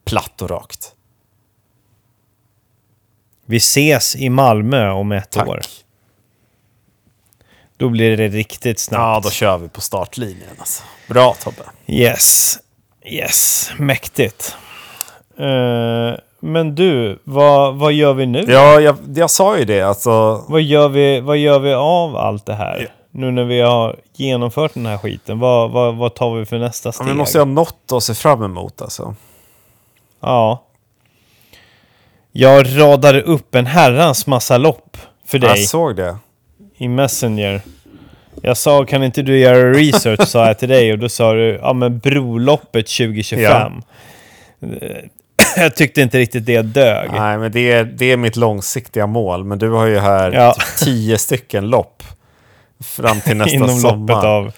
S2: platt och rakt.
S1: Vi ses i Malmö om ett
S2: Tack.
S1: år. Då blir det riktigt snabbt.
S2: Ja, då kör vi på startlinjen alltså. Bra Tobbe.
S1: Yes. Yes. Mäktigt. Eh, men du, vad, vad gör vi nu?
S2: Ja, jag, jag sa ju det alltså.
S1: Vad, gör vi, vad gör vi av allt det här?
S2: Ja.
S1: Nu när vi har genomfört den här skiten. Vad, vad, vad tar vi för nästa
S2: Ja,
S1: steg?
S2: vi måste ha något att se fram emot alltså.
S1: Ja. Jag radade upp en herrans massa lopp för dig
S2: Jag såg det.
S1: i Messenger. Jag sa, kan inte du göra research, sa jag till dig. Och då sa du, ja men Broloppet 2025. Jag tyckte inte riktigt det dög.
S2: Nej, men det är, det är mitt långsiktiga mål. Men du har ju här
S1: Ja.
S2: typ tio stycken lopp fram till nästa
S1: Inom
S2: sommar.
S1: loppet av...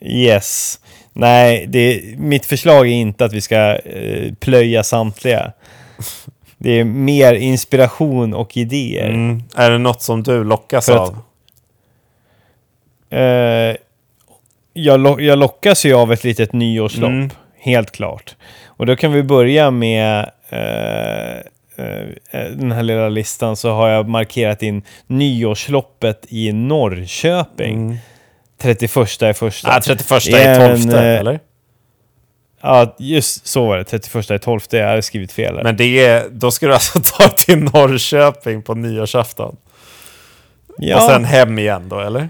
S1: Yes. Nej, det, mitt förslag är inte att vi ska eh, plöja samtliga. Det är mer inspiration och idéer.
S2: Mm. Är det något som du lockas
S1: att-
S2: av?
S1: Eh, jag, lo- jag lockas ju av ett litet nyårslopp,
S2: Mm.
S1: helt klart. Och då kan vi börja med eh, eh, den här lilla listan så har jag markerat in nyårsloppet i Norrköping.
S2: Mm.
S1: 31 är första.
S2: Nej, 31
S1: Det är
S2: är
S1: en,
S2: 12,
S1: eh,
S2: eller?
S1: Ja, just så var det. 31 är 12. Jag hade skrivit fel. här.
S2: Men det är, då ska du alltså ta till Norrköping på nyårsafton.
S1: ja,
S2: Och sen hem igen då, eller?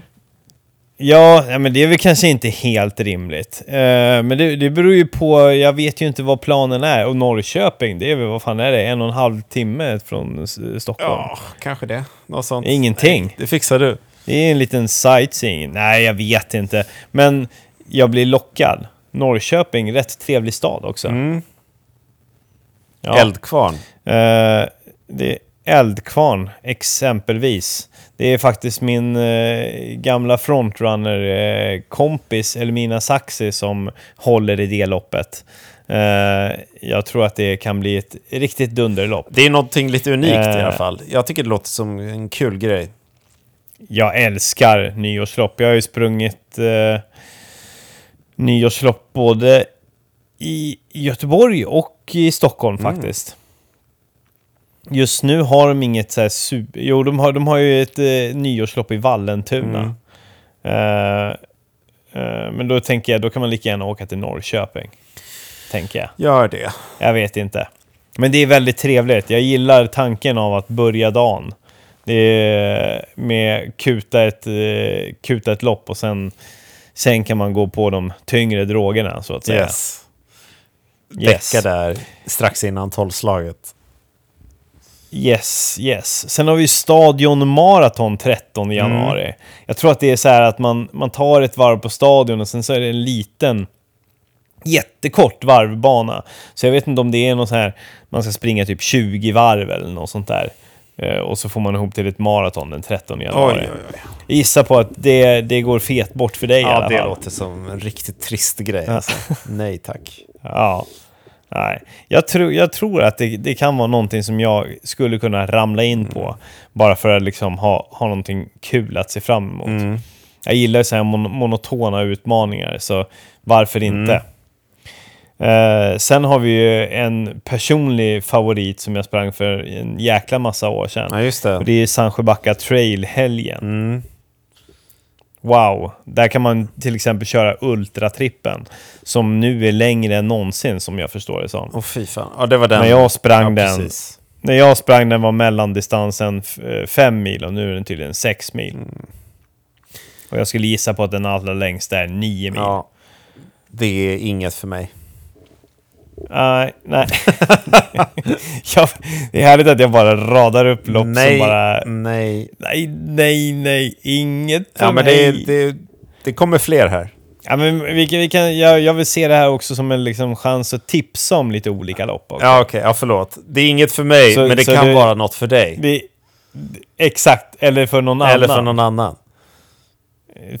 S1: ja, men det är väl kanske inte helt rimligt. Eh, men det, det beror ju på, jag vet ju inte vad planen är. Och Norrköping, det är väl, vad fan är det? En och en halv timme från Stockholm.
S2: Ja, kanske det. Något sånt.
S1: Ingenting.
S2: Nej, det fixar du.
S1: Det är en liten sightseeing. Nej, jag vet inte. Men jag blir lockad. Norrköping, rätt trevlig stad också.
S2: Mm.
S1: Ja.
S2: Eldkvarn.
S1: Eh, det är Eldkvarn, exempelvis. Det är faktiskt min eh, gamla frontrunner-kompis Elmina Saxi som håller i det loppet. Eh, jag tror att det kan bli ett riktigt dunderlopp.
S2: Det är någonting lite unikt i alla
S1: Eh.
S2: fall. Jag tycker det låter som en kul grej.
S1: Jag älskar nyårslopp. Jag har ju sprungit eh, nyårslopp både i Göteborg och i Stockholm faktiskt. Just nu har de inget så här super... Jo, de har, de har ju ett eh, nyårslopp i Vallentuna. Eh, eh, men då tänker jag, då kan man lika gärna åka till Norrköping. Tänker jag.
S2: Gör det.
S1: Jag vet inte. Men det är väldigt trevligt. Jag gillar tanken av att börja dagen Det är med kuta ett, eh, kuta ett lopp och sen, sen kan man gå på de tyngre drogerna så att säga.
S2: Yes.
S1: Yes.
S2: Däcka där strax innan tolvslaget.
S1: Yes, yes. Sen har vi Stadion Marathon 13 januari. Jag tror att det är så här att man, man tar ett varv på stadion och sen så är det en liten jättekort varvbana. Så jag vet inte om det är något så här, man ska springa typ 20 varv eller något sånt där. Eh, och så får man ihop till ett maraton den 13 januari.
S2: Oj, oj, oj.
S1: Jag gissar på att det, det går fet bort för dig i
S2: Ja,
S1: alla
S2: det
S1: fall.
S2: låter som en riktigt trist grej. Alltså. Nej tack.
S1: Ja. Nej, jag, tror jag tror att det, det kan vara någonting som jag skulle kunna ramla in på. Bara för att liksom ha, ha någonting kul att se fram emot.
S2: Mm.
S1: Jag gillar så här mon monotona utmaningar, så varför inte? Eh, sen har vi ju en personlig favorit som jag sprang för en jäkla massa år sedan.
S2: Ja, just
S1: Och
S2: det.
S1: det är Sandsjöbacka Trail-helgen.
S2: Mm.
S1: Wow! Där kan man till exempel köra Ultratrippen, som nu är längre än någonsin som jag förstår det som.
S2: Åh fy fan. Ja, det var den.
S1: När jag sprang
S2: ja,
S1: den,
S2: Precis.
S1: när jag sprang den var mellandistansen 5 mil och nu är den tydligen 6 mil.
S2: Mm.
S1: Och jag skulle gissa på att den allra längsta är 9 mil.
S2: Ja. Det är inget för mig.
S1: Nej, nej. jag, det är härligt att jag bara radar upp lopp
S2: nej,
S1: som bara...
S2: nej.
S1: Nej, nej, nej, inget
S2: Ja, men det, det, det kommer fler här.
S1: Ja, men vi vi kan, jag, jag vill se det här också som en liksom, chans att tipsa om lite olika lopp. Också.
S2: Ja, okej. Ja, förlåt. Det är inget för mig,
S1: Så-
S2: men det kan
S1: du-
S2: vara något för dig.
S1: Vi, exakt, eller för någon
S2: Eller
S1: annan.
S2: för någon annan.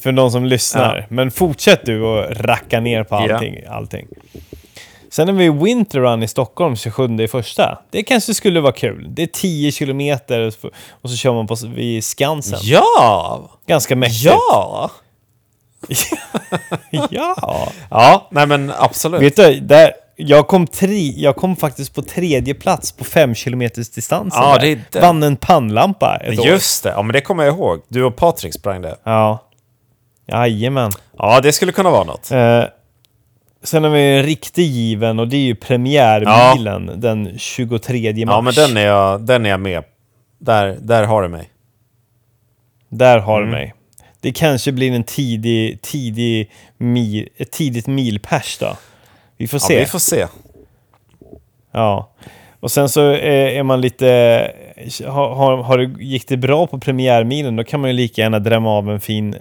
S1: För någon som lyssnar.
S2: Ja.
S1: Men fortsätt du och racka ner på
S2: Ja.
S1: allting. Sen har vi Winter Run i Stockholm 27 i första. Det kanske skulle vara kul. Det är 10 kilometer och så kör man på, vid Skansen.
S2: Ja!
S1: Ganska mäktigt.
S2: Ja!
S1: ja!
S2: Ja, nej men absolut.
S1: Vet du, där, jag, kom tre, jag kom faktiskt på tredje plats på 5 kilometers distansen.
S2: Ja, det är det.
S1: Vann en pannlampa ett år.
S2: Just det, ja men det kommer jag ihåg. Du och Patrik sprang det.
S1: Ja. Jajamän.
S2: Ja, det skulle kunna vara något.
S1: Eh, sen har vi en riktig given och det är ju premiärmilen den 23 mars.
S2: Ja, men den är jag, den är jag med. Där, där har du mig.
S1: Där har
S2: Mm.
S1: du mig. Det kanske blir en tidig, tidig mil, ett tidigt milpers då. Vi får
S2: Ja,
S1: se.
S2: vi får se.
S1: Ja. Och sen så är, man lite... Har, har, har gick det bra på premiärmilen då kan man ju lika gärna drämma av en fin,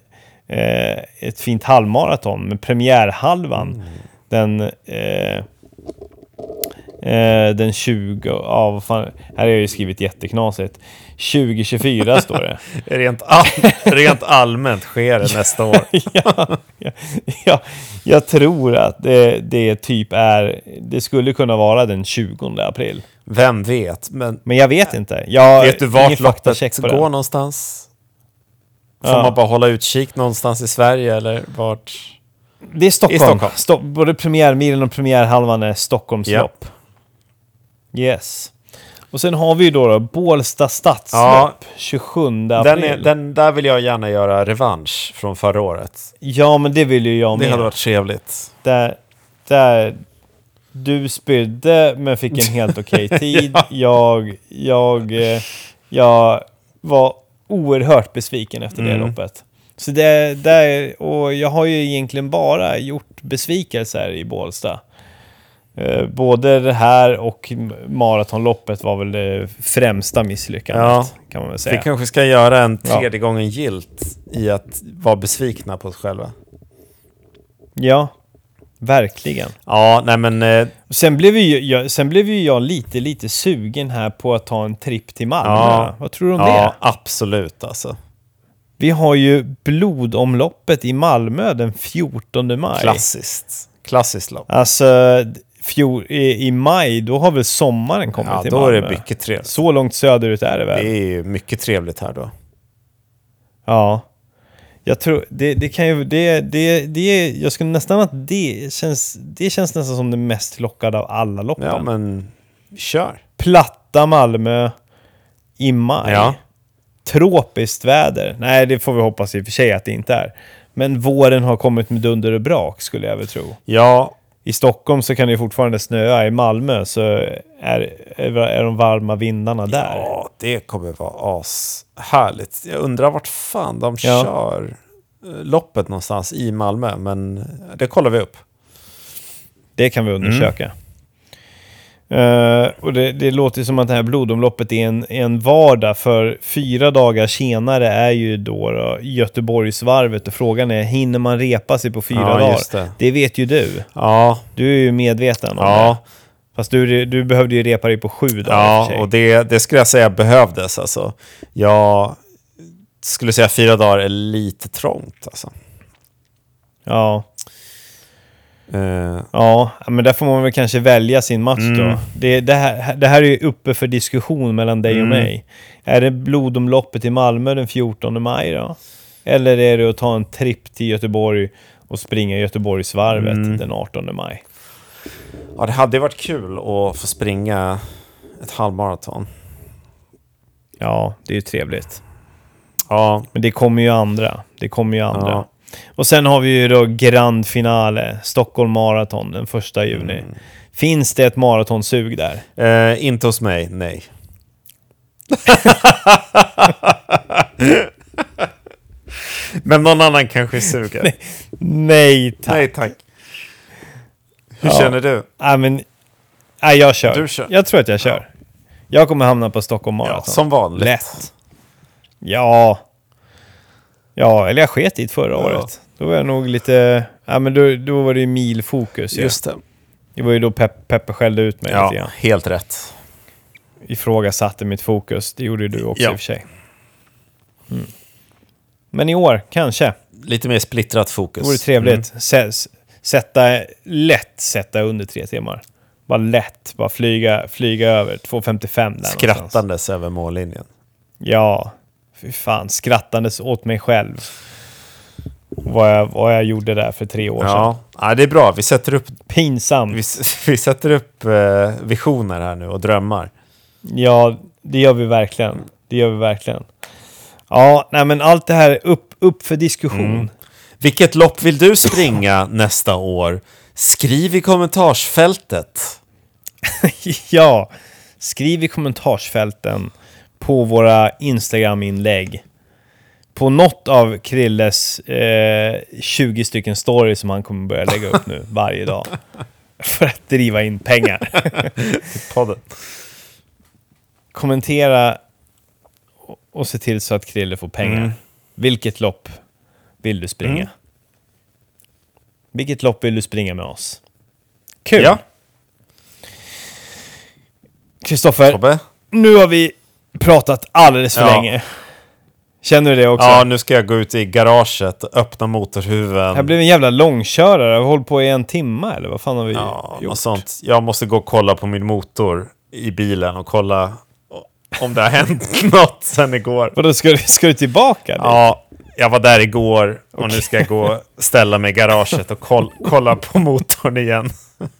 S1: eh, ett fint halvmaraton. Men premiärhalvan,
S2: Mm.
S1: Den... Eh, eh, den 20... Ja, vad fan, här har jag ju skrivit jätteknasigt. 2024 står det.
S2: Rent, all, rent allmänt sker det nästa år.
S1: ja, ja, ja, jag tror att det, det typ är... Det skulle kunna vara den 20 april.
S2: Vem vet? Men
S1: Men jag vet inte. Jag,
S2: vet du vart loppet går någonstans? Får
S1: Ja.
S2: man bara hålla utkik någonstans i Sverige eller vart?
S1: Det är Stockholm.
S2: I Stockholm.
S1: Sto- både premiärmilen och premiärhalvan är Stockholmslopp. Yes. Och sen har vi ju då, då Bålsta stadslopp,
S2: Ja.
S1: 27 april.
S2: Den, är, den där vill jag gärna göra revansch från förra året.
S1: Ja, men det vill ju jag
S2: Det
S1: med.
S2: hade varit trevligt.
S1: Där, där du spydde men fick en helt okej tid. Jag, jag, eh, jag var oerhört besviken efter det
S2: Mm.
S1: loppet. Så det, där, och jag har ju egentligen bara gjort besvikelser i Bålsta. Eh, Både det här och maratonloppet var väl det främsta misslyckandet,
S2: Ja.
S1: kan man väl
S2: Vi
S1: säga.
S2: kanske ska göra en
S1: Ja.
S2: tredje gången gilt i att vara besvikna på oss själva.
S1: Ja, verkligen.
S2: Ja, nej men... Eh,
S1: Sen blev, ju jag, sen blev ju jag lite, lite sugen här på att ta en tripp till Malmö.
S2: Ja.
S1: Vad tror du om
S2: ja,
S1: det?
S2: absolut alltså.
S1: Vi har ju blodomloppet i Malmö den 14 maj.
S2: Klassiskt. Klassiskt lopp.
S1: Alltså, fjol, i, i maj, då har väl sommaren kommit
S2: Ja,
S1: till
S2: då
S1: Malmö.
S2: är det mycket trevligt.
S1: Så långt söderut är det väl?
S2: Det är ju mycket trevligt här då.
S1: Ja. Jag tror, det, det kan ju, det, det, det, jag skulle nästan att det känns, det känns nästan som det mest lockade av alla loppen.
S2: Ja, men kör.
S1: Platta Malmö i maj.
S2: Ja.
S1: Tropiskt väder. Nej, det får vi hoppas i och för sig att det inte är. Men våren har kommit med dunder och brak skulle jag väl tro.
S2: Ja,
S1: I Stockholm så kan det fortfarande snöa. I Malmö så är, är, de varma vindarna där.
S2: ja, det kommer vara ashärligt. Jag undrar vart fan de
S1: Ja.
S2: kör eh, loppet någonstans i Malmö, men det kollar vi upp.
S1: Det kan vi undersöka. Eh, och det, det låter som att det här blodomloppet är en, en vardag, för fyra dagar senare är ju då, då Göteborgsvarvet och frågan är, hinner man repa sig på fyra
S2: Ja,
S1: dagar?
S2: det.
S1: det vet ju du.
S2: Ja,
S1: Du är ju medveten om det. Fast du, du behövde ju repa dig på sju dagar
S2: ja och det, det skulle jag säga behövdes alltså. Jag skulle säga fyra dagar är lite trångt alltså.
S1: Ja,
S2: Eh,
S1: ja, men där får man väl kanske välja sin match
S2: Mm.
S1: då. Det, det, här, det här är ju uppe för diskussion mellan dig och
S2: Mm.
S1: mig. Är det blodomloppet i Malmö den 14 maj då? Eller är det att ta en tripp till Göteborg och springa Göteborgsvarvet
S2: Mm.
S1: den 18 maj?
S2: ja, det hade varit kul att få springa ett halvmaraton.
S1: Ja, det är ju trevligt.
S2: Ja,
S1: Men det kommer ju andra. Det kommer ju andra.
S2: Ja.
S1: Och sen har vi ju då Grand Finale, Stockholm Marathon den första juni.
S2: Mm.
S1: Finns det ett maratonsug där?
S2: eh, inte hos mig, nej. Men någon annan kanske är sugen.
S1: Nej tack.
S2: Nej tack. Hur
S1: Ja.
S2: känner du?
S1: Nej, men... Nej, jag kör.
S2: Du kör.
S1: Jag tror att jag kör. Jag kommer hamna på Stockholm
S2: Ja,
S1: Marathon.
S2: som vanligt.
S1: Lätt. Ja. Ja, eller jag sket dit förra
S2: Ja.
S1: året. Då var jag nog lite... Ja, men då, då var det ju milfokus ju.
S2: Just det.
S1: Det var ju då Pep, Peppe skällde ut mig lite
S2: Ja,
S1: grann.
S2: helt rätt.
S1: Ifrågasatte mitt fokus. Det gjorde ju du också
S2: Ja.
S1: i och för sig. Mm. Men i år, kanske.
S2: Lite mer splittrat fokus.
S1: Det vore trevligt. S- Sätta, lätt sätta under tre timmar. Bara lätt, bara flyga, flyga över 2.55 där
S2: Mm.
S1: någonstans.
S2: Skrattandes över mållinjen.
S1: Ja, fy fan. Skrattandes åt mig själv. Vad jag, vad jag gjorde där för tre år sedan.
S2: Ja. ja, det är bra. Vi sätter upp,
S1: Pinsamt.
S2: vi, vi sätter upp eh, visioner här nu och drömmar.
S1: Ja, det gör vi verkligen. Det gör vi verkligen. Ja, nej men allt det här är upp, upp för diskussion.
S2: Mm. Vilket lopp vill du springa nästa år? Skriv i kommentarsfältet.
S1: ja, skriv i kommentarsfälten på våra Instagram-inlägg. På något av Krilles eh, 20 stycken stories som han kommer börja lägga upp nu varje dag. För att driva in pengar.
S2: Podden.
S1: Kommentera och- se till så att Krille får pengar.
S2: Mm.
S1: Vilket lopp vill du springa?
S2: Mm.
S1: Vilket lopp vill du springa med oss? Kul!
S2: Ja,
S1: Kristoffer, nu har vi pratat alldeles för
S2: Ja.
S1: länge. Känner du det också?
S2: Ja, nu ska jag gå ut i garaget öppna motorhuven.
S1: Jag blev en jävla långkörare. Jag har hållit på i en timme eller vad fan har vi
S2: Ja,
S1: gjort?
S2: något sånt. Jag måste gå och kolla på min motor i bilen och kolla om det har hänt något sen igår.
S1: Vadå, ska du, ska du tillbaka? dit?
S2: Ja, jag var där igår och nu ska jag gå och ställa mig i garaget och koll, kolla på motorn igen.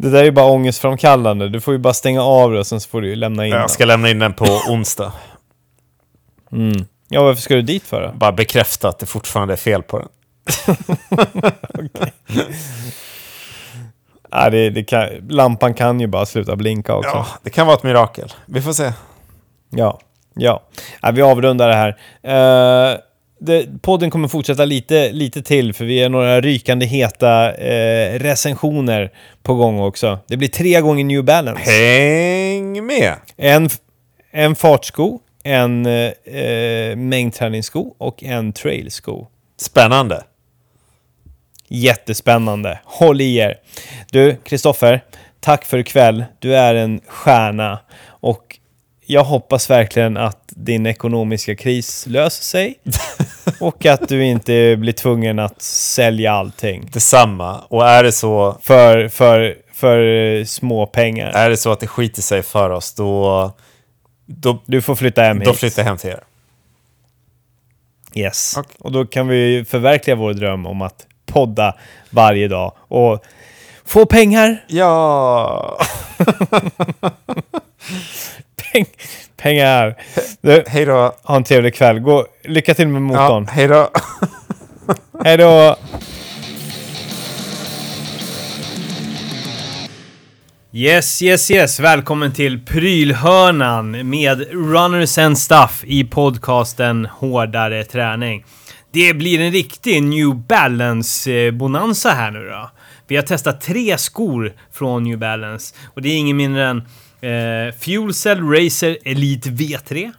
S1: Det där är ju bara ångestframkallande. Du får ju bara stänga av det och sen så får du ju lämna in den.
S2: Jag ska lämna in den på onsdag.
S1: Ja, varför ska du dit för då?
S2: Bara bekräfta att det fortfarande är fel på den.
S1: Ja, det, det kan, lampan kan ju bara sluta blinka också.
S2: Ja, det kan vara ett mirakel. Vi får se.
S1: Ja, ja. ja vi avrundar det här. Eh, det, podden kommer fortsätta lite, lite till, för vi är några rykande heta eh, recensioner på gång också. Det blir tre gånger New Balance.
S2: Häng med!
S1: En, en fartsko, en eh, mängdträningssko och en trailsko.
S2: Spännande.
S1: Jättespännande. Håll i er. Du, Kristoffer, tack för ikväll. Du är en stjärna och jag hoppas verkligen att din ekonomiska kris löser sig och att du inte blir tvungen att sälja allting
S2: Detsamma. Och är det så,
S1: för, för, för eh, små pengar.
S2: är det så att det skiter sig för oss, då, då,
S1: Du får flytta hem
S2: då
S1: hit.
S2: flyttar jag hem till er.
S1: Yes.
S2: Okej.
S1: Och då kan vi förverkliga vår dröm om att podda varje dag och få pengar.
S2: Ja!
S1: Peng, pengar. Du,
S2: Hej då!
S1: ha en trevlig kväll. Gå, lycka till med motorn.
S2: Ja, hej då!
S1: Hej då! Yes, yes, yes. Välkommen till Prylhörnan med Runners and Stuff i podcasten Hårdare Träning. Det blir en riktig New Balance-bonanza här nu då. Vi har testat tre skor från New Balance och det är ingen mindre än eh, Fuel Cell Racer Elite V3,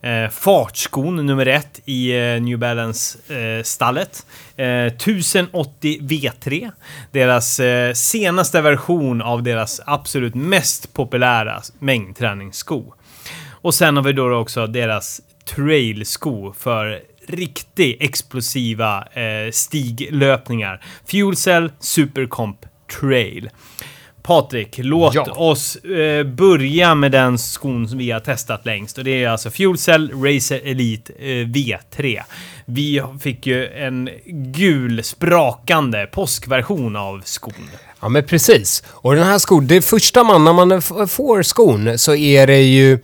S1: Eh, fartskon nummer ett i eh, New Balance-stallet. Eh, 1080 eh, V3. Deras eh, senaste version av deras absolut mest populära mängdträningssko. Och sen har vi då också deras trailsko för riktigt explosiva eh, stiglöpningar. Fuel Cell Supercomp Trail. Patrik, låt
S3: Ja.
S1: oss eh, börja med den skon som vi har testat längst. Och det är alltså Fuel Cell Racer Elite eh, V3. Vi fick ju en gul sprakande påskversion av skon.
S3: Ja, men precis. Och den här skon, det första man, när man får skon så är det ju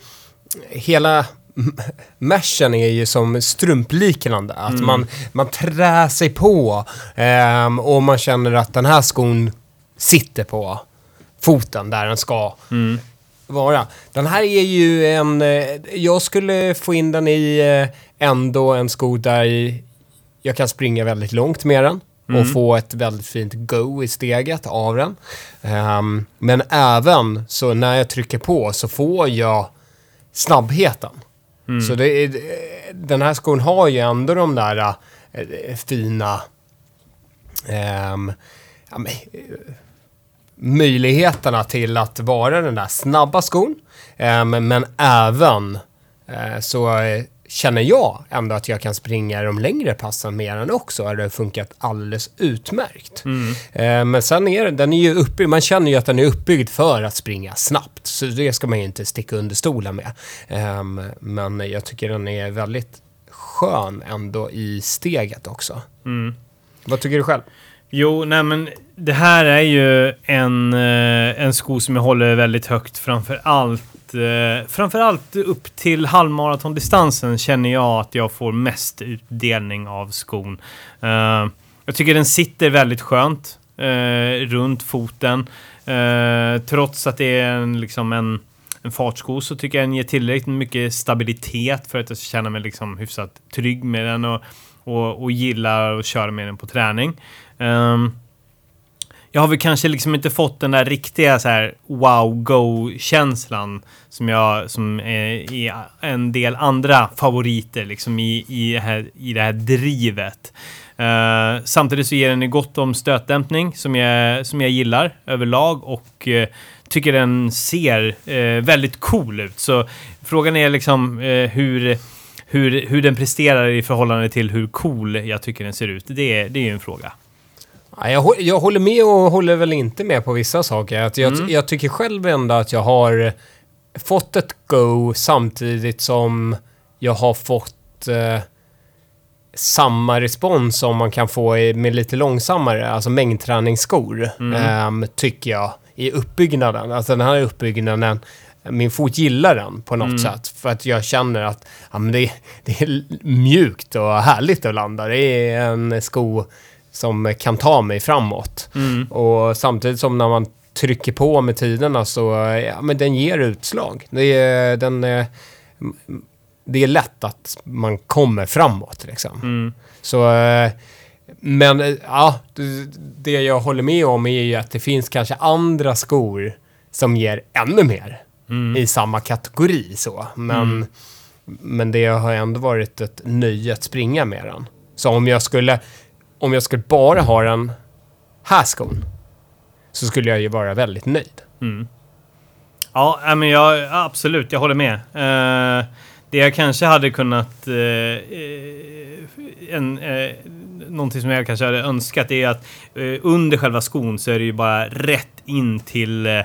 S3: hela meshen är ju som strumpliknande. Att man, man trär sig på ehm, och man känner att den här skon sitter på foten där den ska vara. Den här är ju en... eh, Jag skulle få in den i eh, ändå en sko där jag kan springa väldigt långt med den och få ett väldigt fint go i steget av den. Ehm, men även så när jag trycker på så får jag snabbheten. Så det är, den här skon har ju ändå de där eh, fina ehm, ja, men, möjligheterna till att vara den där snabba skon. Ehm, men även eh, så känner jag ändå att jag kan springa de längre passen med den också. Det har funkat alldeles utmärkt. Ehm, men sen är den, den är ju uppbyggd, man känner ju att den är uppbyggd för att springa snabbt. Så det ska man ju inte sticka under stolen med. Ehm, men jag tycker den är väldigt skön ändå i steget också. Vad tycker du själv?
S1: Jo, nej men det här är ju en, eh, en sko som jag håller väldigt högt framför allt. Eh, framför allt upp till halvmaratondistansen känner jag att jag får mest utdelning av skon. Eh, jag tycker den sitter väldigt skönt runt foten. Trots att det är en, liksom en, en fartsko så tycker jag den ger tillräckligt mycket stabilitet för att jag ska känna mig liksom hyfsat trygg med den och, och, och gillar att köra med den på träning. Um, jag har väl kanske liksom inte fått den där riktiga så här wow-go-känslan som jag som är i en del andra favoriter liksom i, i, det, här, i det här drivet. Uh, samtidigt så ger den gott om stötdämpning som jag, som jag gillar överlag och uh, tycker den ser uh, väldigt cool ut. Så frågan är liksom eh, hur, hur, hur den presterar i förhållande till hur cool jag tycker den ser ut. Det är, det är ju en fråga.
S3: Ja, jag, jag håller med och håller väl inte med på vissa saker. Att jag, jag tycker själv ändå att jag har fått ett go samtidigt som jag har fått eh, samma respons som man kan få med lite långsammare, alltså mängdträningsskor, ehm, tycker jag, i uppbyggnaden. Alltså den här uppbyggnaden, min fot gillar den på något sätt. För att jag känner att ja, men det, det är mjukt och härligt att landa. Det är en sko som kan ta mig framåt. Och samtidigt som när man trycker på med tiderna så, ja men den ger utslag. Det är, den, är- det är lätt att man kommer framåt liksom. Så, eh, men eh, ja, det- jag håller med om är ju att det finns kanske andra skor som ger ännu mer i samma kategori så. Men, men det har ändå varit ett nöje att springa med den. Så om jag skulle, om jag skulle bara ha den här skon så skulle jag ju vara väldigt nöjd. Mm.
S1: Ja, äh, men jag, absolut, jag håller med. Eh, det jag kanske hade kunnat... Eh, eh, en, eh, någonting som jag kanske hade önskat är att eh, under själva skon så är det ju bara rätt in till, eh,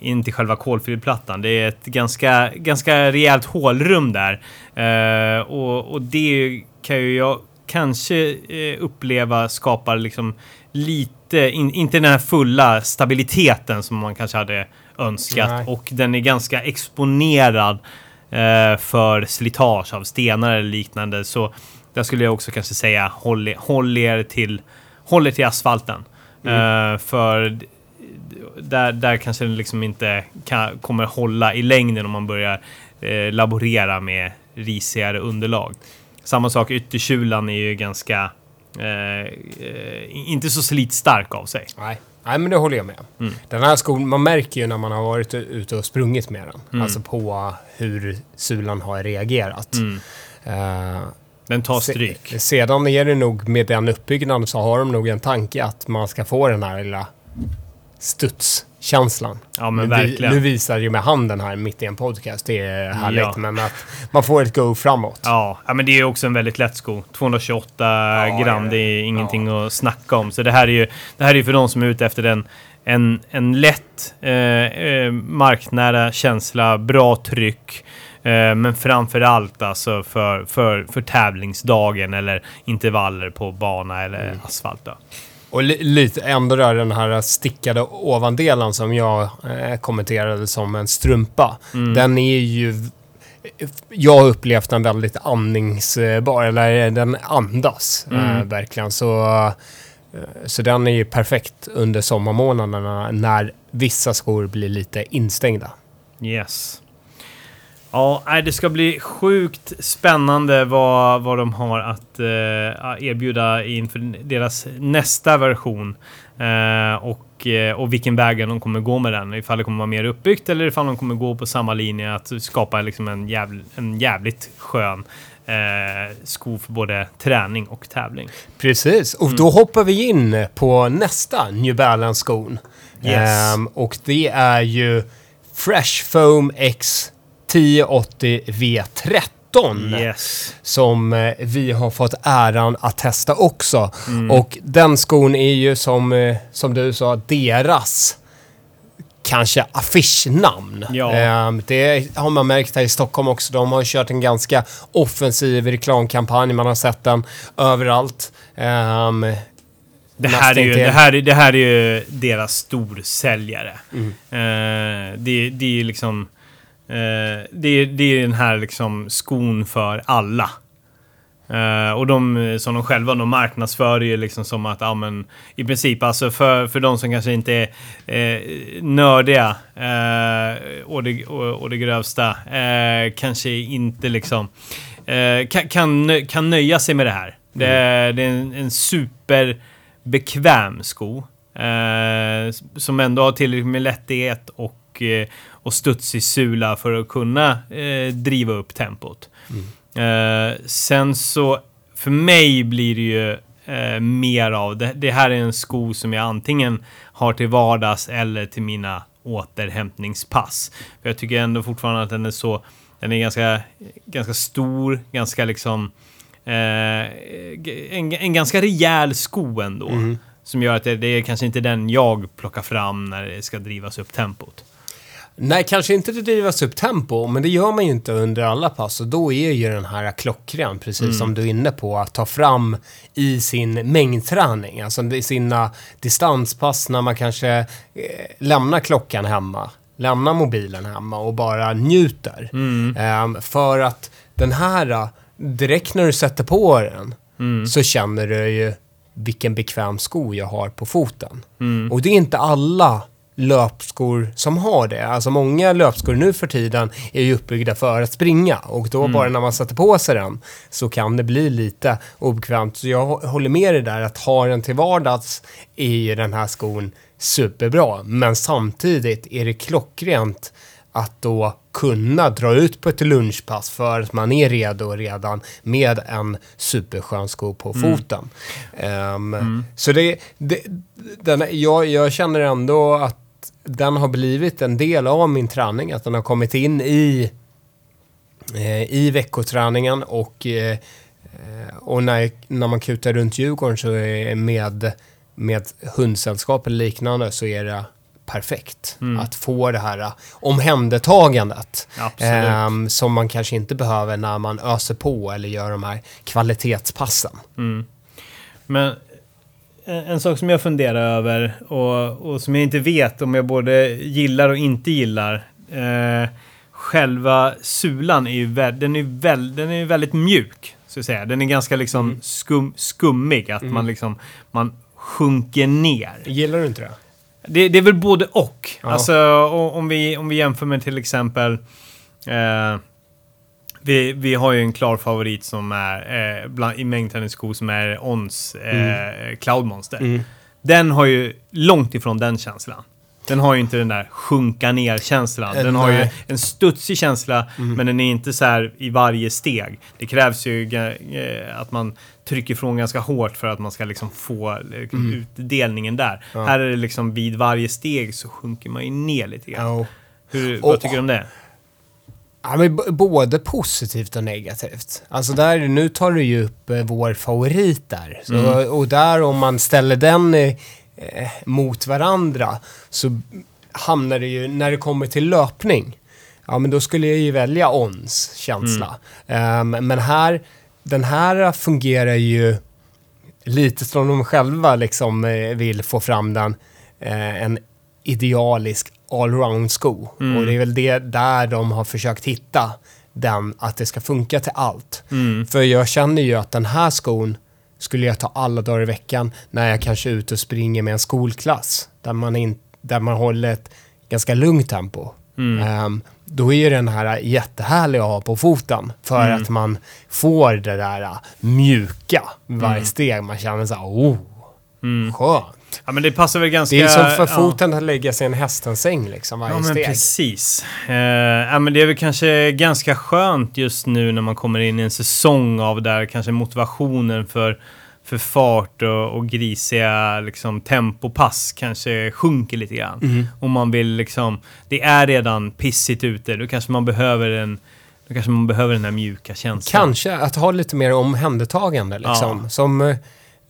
S1: in till själva kolfiberplattan. Det är ett ganska, ganska rejält hålrum där. Eh, och, och det kan ju jag kanske eh, uppleva skapar liksom lite, in, inte den här fulla stabiliteten som man kanske hade önskat.
S3: Nej.
S1: Och den är ganska exponerad eh, för slitage av stenar eller liknande. Så där skulle jag också kanske säga håll, håll er till, håll er till asfalten. Eh, för där, där kanske den liksom inte kan, kommer hålla i längden om man börjar eh, laborera med risigare underlag. Samma sak, ytterkjulan är ju ganska... Eh, eh, inte så slitstark av sig.
S3: Nej. Nej, men det håller jag med.
S1: Mm.
S3: Den här skon, man märker ju när man har varit ute och sprungit med den.
S1: Mm.
S3: Alltså på hur sulan har reagerat.
S1: Mm.
S3: Eh,
S1: Den tar
S3: se-
S1: stryk.
S3: sedan är det nog med den uppbyggnaden så har de nog en tanke att man ska få den här lilla studskänslan.
S1: Ja, men
S3: nu,
S1: verkligen.
S3: Nu visar ju med handen här mitt i en podcast, det är härligt.
S1: Ja.
S3: Men att man får ett go framåt.
S1: Ja, ja, men det är också en väldigt lätt sko. 228 gram,
S3: ja.
S1: det är ingenting att snacka om. Så det här är ju det här är för de som är ute efter en, en, en lätt, eh, eh, marknära känsla, bra tryck. Eh, men framför allt alltså för, för, för tävlingsdagen eller intervaller på bana eller
S3: Mm.
S1: asfalt. Då.
S3: Och li lite ändå där den här stickade ovandelen som jag eh, kommenterade som en strumpa.
S1: Mm.
S3: Den är ju... Jag har upplevt den väldigt andningsbar, eller den andas eh,
S1: Mm.
S3: verkligen. Så, eh, så den är ju perfekt under sommarmånaderna när vissa skor blir lite instängda.
S1: Yes. Ja, det ska bli sjukt spännande vad, vad de har att eh, erbjuda inför deras nästa version. Eh, och, eh, och vilken vägen de kommer gå med den. Ifall det kommer vara mer uppbyggt eller ifall de kommer gå på samma linje att skapa liksom en, jävl, en jävligt skön eh, sko för både träning och tävling.
S3: Precis, och
S1: Mm.
S3: då hoppar vi in på nästa New Balance-skon.
S1: Yes.
S3: Ehm, och det är ju Fresh Foam X 1080 V13.
S1: Yes.
S3: Som eh, vi har fått äran att testa också.
S1: Mm.
S3: Och den skon är ju som, eh, som du sa, deras kanske affischnamn.
S1: Ja.
S3: Ehm, det har man märkt här i Stockholm också. De har kört en ganska offensiv reklamkampanj. Man har sett den överallt. Ehm,
S1: Det här, är ju, det, här, är- det här är ju deras storsäljare.
S3: Mm.
S1: Eh, det, det är ju liksom... Eh, det, är- det är den här liksom skon för alla. Eh, och de som de själva de marknadsför ju liksom som att, ja men i princip alltså för, för de som kanske inte är eh, nördiga eh, och, det, och, och det grövsta, eh, kanske inte liksom eh, kan, kan, kan nöja sig med det här. Det, det är en, en superbekväm sko. Eh, som ändå har tillräckligt med lätthet och, och studsig sula för att kunna eh, driva upp tempot. Eh, sen så, för mig blir det ju eh, mer av, det, det här är en sko som jag antingen har till vardags eller till mina återhämtningspass. För jag tycker ändå fortfarande att den är så, den är ganska, ganska stor, ganska liksom, eh, en, en ganska rejäl sko ändå. Som gör att det, det är kanske inte den jag plockar fram när det ska drivas upp tempot.
S3: Nej, kanske inte det drivas upp tempo, men det gör man ju inte under alla pass. Och då är ju den här klockren, precis som du är inne på, att ta fram i sin mängdträning. Alltså i sina distanspass när man kanske eh, lämnar klockan hemma, lämnar mobilen hemma och bara njuter. Ehm, för att den här, eh, direkt när du sätter på den, så känner du ju vilken bekväm sko jag har på foten. Och det är inte alla löpskor som har det. Alltså många löpskor nu för tiden är ju uppbyggda för att springa och då bara när man sätter på sig den så kan det bli lite obekvämt. Så jag hå- håller med dig där att ha den till vardags är ju den här skon superbra. Men samtidigt är det klockrent att då kunna dra ut på ett lunchpass för att man är redo redan med en superskön sko på foten. Ehm, Så det, det den, jag, jag känner ändå att den har blivit en del av min träning, att den har kommit in i, eh, i veckoträningen och, eh, eh, och när, när man kutar runt Djurgården så är med, med hundsällskap eller liknande så är det perfekt att få det här eh, omhändertagandet. Ehm, som man kanske inte behöver när man öser på eller gör de här kvalitetspassen.
S1: Men en, en sak som jag funderar över och, och som jag inte vet om jag både gillar och inte gillar. Eh, själva sulan är ju, den är väl, den är väldigt mjuk. Så att säga. Den är ganska liksom skum, skummig. Att man liksom man sjunker ner.
S3: Gillar du inte det?
S1: Det, det är väl både och.
S3: Ja.
S1: Alltså o- om vi, om vi jämför med till exempel... Eh, vi, vi har ju en klar favorit som är eh, bland, i mängdtennisskor som är Ons eh, Cloud Monster.
S3: Mm.
S1: Den har ju långt ifrån den känslan. Den har ju inte den där sjunka ner-känslan.
S3: Eh,
S1: Den har ju en studsig känsla, men den är inte så här i varje steg. Det krävs ju eh, att man trycker ifrån ganska hårt för att man ska liksom få eh, utdelningen där. Här är det liksom vid varje steg så sjunker man ju ner lite grann.
S3: Ja.
S1: Hur,
S3: Och-
S1: vad tycker du om det?
S3: Ja, men både positivt och negativt. Alltså där, nu tar du ju upp eh, vår favorit där. Så,
S1: Mm.
S3: Och där om man ställer den eh, mot varandra så hamnar det ju, när det kommer till löpning, ja men då skulle jag ju välja ons känsla.
S1: Mm.
S3: Ehm, men här, den här fungerar ju lite som de själva liksom eh, vill få fram den, eh, en idealisk allround-sko.
S1: Mm.
S3: Och det är väl det där de har försökt hitta den, att det ska funka till allt.
S1: Mm.
S3: För jag känner ju att den här skon skulle jag ta alla dagar i veckan när jag kanske är ute och springer med en skolklass. Där man, in, där man håller ett ganska lugnt tempo.
S1: Mm.
S3: Ehm, då är den här jättehärlig att ha på foten. För
S1: Mm.
S3: att man får det där äh, mjuka varje
S1: Mm.
S3: steg. Man känner så här, oh, skönt.
S1: Ja, men det passar väl ganska...
S3: Det är som för
S1: ja.
S3: foten att lägga sig i en hästens säng liksom varje
S1: Ja, men
S3: steg.
S1: precis. Eh, ja, men det är väl kanske ganska skönt just nu när man kommer in i en säsong av där kanske motivationen för, för fart och, och grisiga liksom, tempopass kanske sjunker lite grann.
S3: Mm.
S1: Och man vill liksom... Det är redan pissigt ute. Då kanske man behöver en... Då kanske man behöver den här mjuka känslan.
S3: Kanske att ha lite mer omhändertagande liksom.
S1: Ja.
S3: Som eh,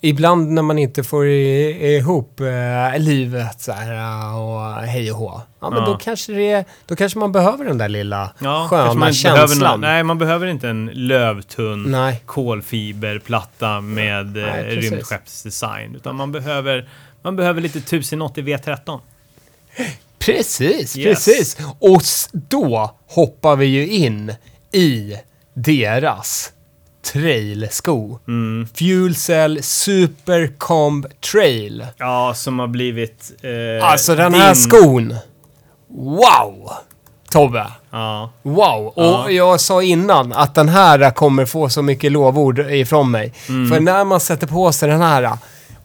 S3: ibland när man inte får ihop eh, livet så här, eh, och hej och hå. Ja, men
S1: Ja.
S3: då kanske, det, då kanske man behöver den där lilla
S1: Ja,
S3: sköna
S1: man inte behöver
S3: känslan.
S1: någon- nej, man behöver inte en lövtunn
S3: Nej.
S1: kolfiberplatta med
S3: Nej,
S1: eh, rymdskeppsdesign. Utan man behöver, man behöver lite 1080 V13.
S3: Precis,
S1: Yes.
S3: precis. Och då hoppar vi ju in i deras trailsko.
S1: Mm.
S3: Fuel Cell Super Comb Trail.
S1: Ja, som har blivit... Eh,
S3: Alltså den
S1: din-
S3: här skon. Wow! Tobbe.
S1: Ja.
S3: Wow! Och
S1: Ja.
S3: jag sa innan att den här kommer få så mycket lovord ifrån mig.
S1: Mm.
S3: För när man sätter på sig den här,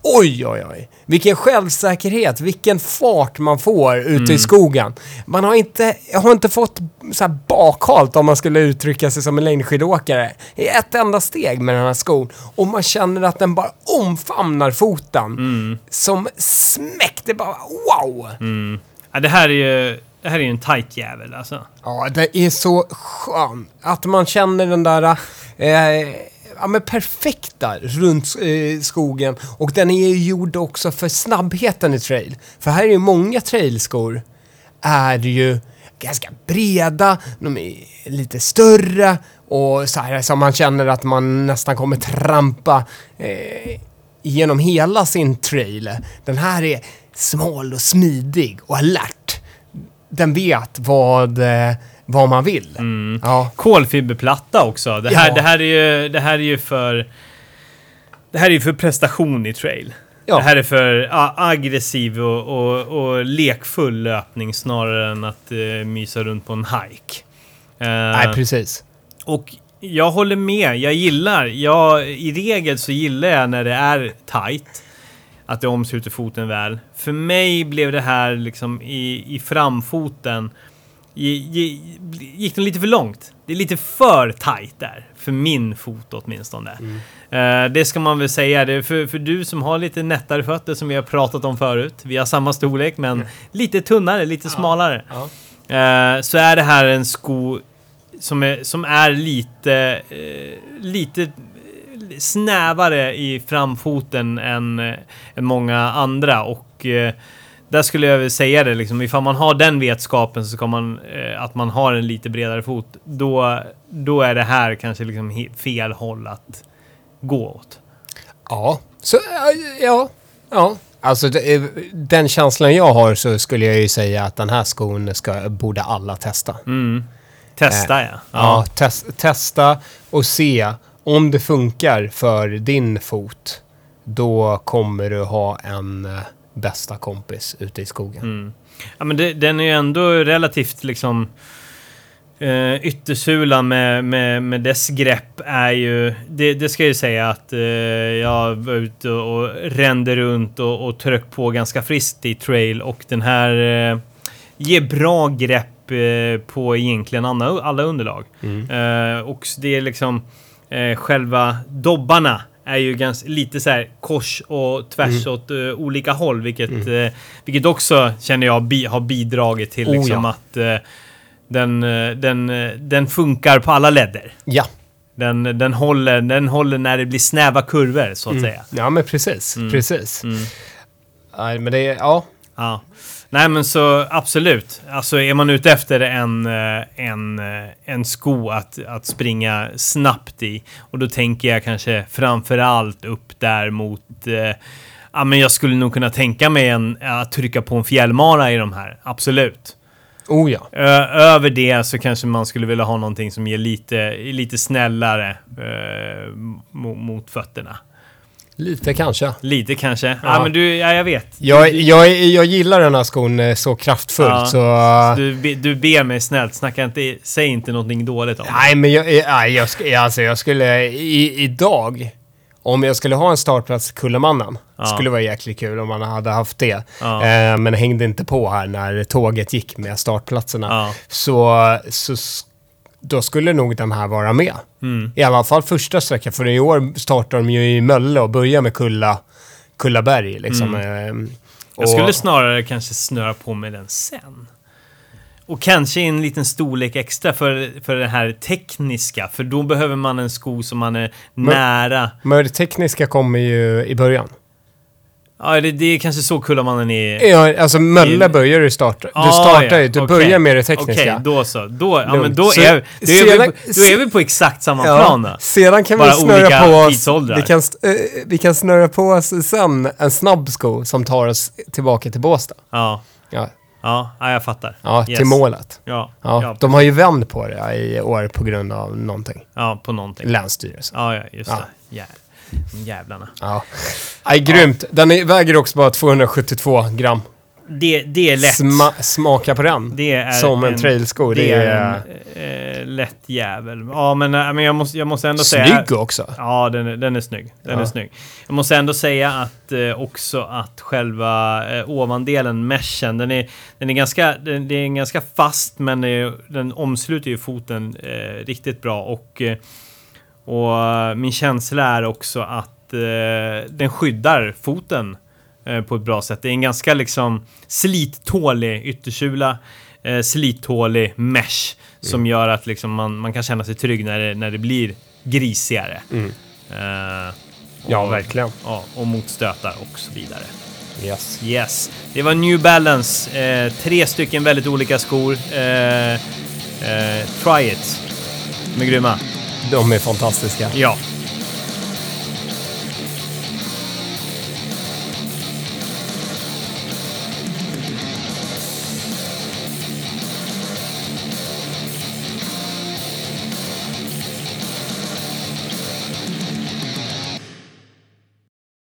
S3: oj oj oj. Vilken självsäkerhet, vilken fart man får ute
S1: Mm.
S3: i skogen. Man har inte, jag har inte fått så här bakhalt om man skulle uttrycka sig som en längdskidåkare. I ett enda steg med den här skon. Och man känner att den bara omfamnar foten.
S1: Mm.
S3: Som smäck, det bara wow!
S1: ja. Det här är ju... Det här är ju en tight jävel alltså.
S3: Ja, det är så skönt att man känner den där eh, ja, men perfekta runt eh, skogen. Och den är ju gjord också för snabbheten i trail. För här är ju många trailskor är ju ganska breda, de är lite större och så här som man känner att man nästan kommer trampa eh, genom hela sin trail. Den här är smal och smidig och alert. Den vet vad, eh, vad man vill. Ja.
S1: Kolfiberplatta också. Det här,
S3: Ja.
S1: det här, är, ju, det här är ju för... Det här är ju för prestation i trail.
S3: Ja.
S1: Det här är för aggressiv och, och, och lekfull löpning snarare än att eh, mysa runt på en hike. Eh,
S3: Nej, precis.
S1: Och jag håller med. Jag gillar, jag, i regel så gillar jag när det är tight. Att det omsluter foten väl. För mig blev det här liksom i, i framfoten. Gick det lite för långt. Det är lite för tight där. För min fot åtminstone. Eh, det ska man väl säga. Det för, för du som har lite nättare fötter som vi har pratat om förut. Vi har samma storlek men lite tunnare, lite smalare.
S3: Ja.
S1: Eh, så är det här en sko som är, som är lite, eh, lite snävare i framfoten än, än många andra. Och där skulle jag säga det, liksom, ifall man har den vetskapen så ska man, eh, att man har en lite bredare fot, då, då är det här kanske liksom fel håll att gå åt.
S3: Ja, så eh, ja, ja. Alltså det, eh, den känslan jag har så skulle jag ju säga att den här skon ska, borde alla testa.
S1: Mm. Testa ja.
S3: Ja, tes, testa och se om det funkar för din fot. Då kommer du ha en, eh, bästa kompis ute i skogen.
S1: Ja, men det, den är ju ändå relativt liksom... Uh, yttersulan med, med, med dess grepp är ju... Det, det ska jag ju säga att eh, jag var ute och rände runt och, och tryck på ganska friskt i trail och den här uh, ger bra grepp eh, på egentligen alla, alla underlag. Eh, och det är liksom eh, själva dobbarna är ju ganska, lite så här kors och tvärs åt eh, olika håll, vilket, eh, vilket också känner jag bi, har bidragit till
S3: Oh,
S1: liksom
S3: ja.
S1: att eh, den, den, den funkar på alla ledder.
S3: Ja.
S1: Den, den, håller, den håller när det blir snäva kurvor, så att säga.
S3: ja, men precis. Precis. Nej, men det är, ja.
S1: Ja. Nej men så absolut. Alltså är man ute efter en, eh, en, eh, en sko att, att springa snabbt i. Och då tänker jag kanske framförallt upp där mot... Eh, ja men jag skulle nog kunna tänka mig en, att trycka på en fjällmara i de här. Absolut.
S3: Oh ja.
S1: Ö, över det så kanske man skulle vilja ha någonting som ger lite, lite snällare eh, mot, mot fötterna.
S3: Lite kanske.
S1: Lite kanske. Ja,
S3: Ja.
S1: men du, ja jag vet.
S3: Jag, jag, jag gillar den här skon eh, så kraftfullt
S1: Ja.
S3: så...
S1: Du, du ber mig snällt, snacka inte, säg inte någonting dåligt om.
S3: Nej, men jag, eh, nej, jag, sk- alltså, jag skulle i, idag, om jag skulle ha en startplats i Kullemannen,
S1: Ja.
S3: skulle vara jäkligt kul om man hade haft det.
S1: Ja.
S3: Eh, men hängde inte på här när tåget gick med startplatserna. Så, så då skulle nog den här vara med.
S1: Mm.
S3: I alla fall första sträckan, för i år startar de ju i Mölle och börjar med Kulla, Kullaberg. Liksom.
S1: Mm. Jag
S3: och-
S1: skulle snarare kanske snöra på med den sen. Och kanske en liten storlek extra för, för det här tekniska. För då behöver man en sko som man är nära.
S3: Men det tekniska kommer ju i början.
S1: Ja, det, det är kanske så Kullamannen är.
S3: Ja, alltså Mölle börjar du starta. Du
S1: Ah,
S3: startar ju,
S1: ja,
S3: du
S1: okej.
S3: börjar med det tekniska.
S1: Okej, då så. Då, ja, men då,
S3: Så
S1: är, då, är
S3: sedan-
S1: vi, på- då är vi på exakt samma
S3: Ja,
S1: plan då.
S3: Sedan kan
S1: Bara
S3: vi snurra på oss,
S1: tidsåldrar.
S3: vi kan, eh, vi kan snurra på oss sen en snabb sko som tar oss tillbaka till Båstad.
S1: Ja,
S3: Ja,
S1: ja, ja jag fattar.
S3: ja
S1: Yes.
S3: till målet.
S1: Ja,
S3: Ja,
S1: ja,
S3: de har ju vänt på det i år på grund av någonting.
S1: ja, på någonting.
S3: Länsstyrelsen.
S1: Ja, ja, just
S3: Ja.
S1: det. Jä jävlarna.
S3: Ja. Nej, grymt. Den är, väger också bara 272 gram.
S1: Det, det är lätt.
S3: Sma, smaka på den.
S1: Det är
S3: Som en trailsko.
S1: Det,
S3: Det är
S1: en eh, lätt jävel. Ja, men, äh, men jag, måste, jag måste ändå säga...
S3: snygg också.
S1: Ja, den är, den är snygg. Den
S3: Ja.
S1: är snygg. Jag måste ändå säga att eh, också att själva eh, ovandelen, meshen, den är, den är ganska, den, det är en ganska fast men eh, den omsluter ju foten eh, riktigt bra och, eh, och eh, min känsla är också att eh, den skyddar foten eh, på ett bra sätt. Det är en ganska liksom slittålig yttersula, eh, slittålig mesh som gör att liksom man, man kan känna sig trygg när det, när det blir grisigare.
S3: Mm.
S1: Eh,
S3: Ja,
S1: och-
S3: verkligen.
S1: Ja, och motstötar och så vidare.
S3: Yes.
S1: Yes. Det var New Balance. Eh, tre stycken väldigt olika skor. Eh, eh, try it. De är grymma.
S3: De är fantastiska.
S1: Ja.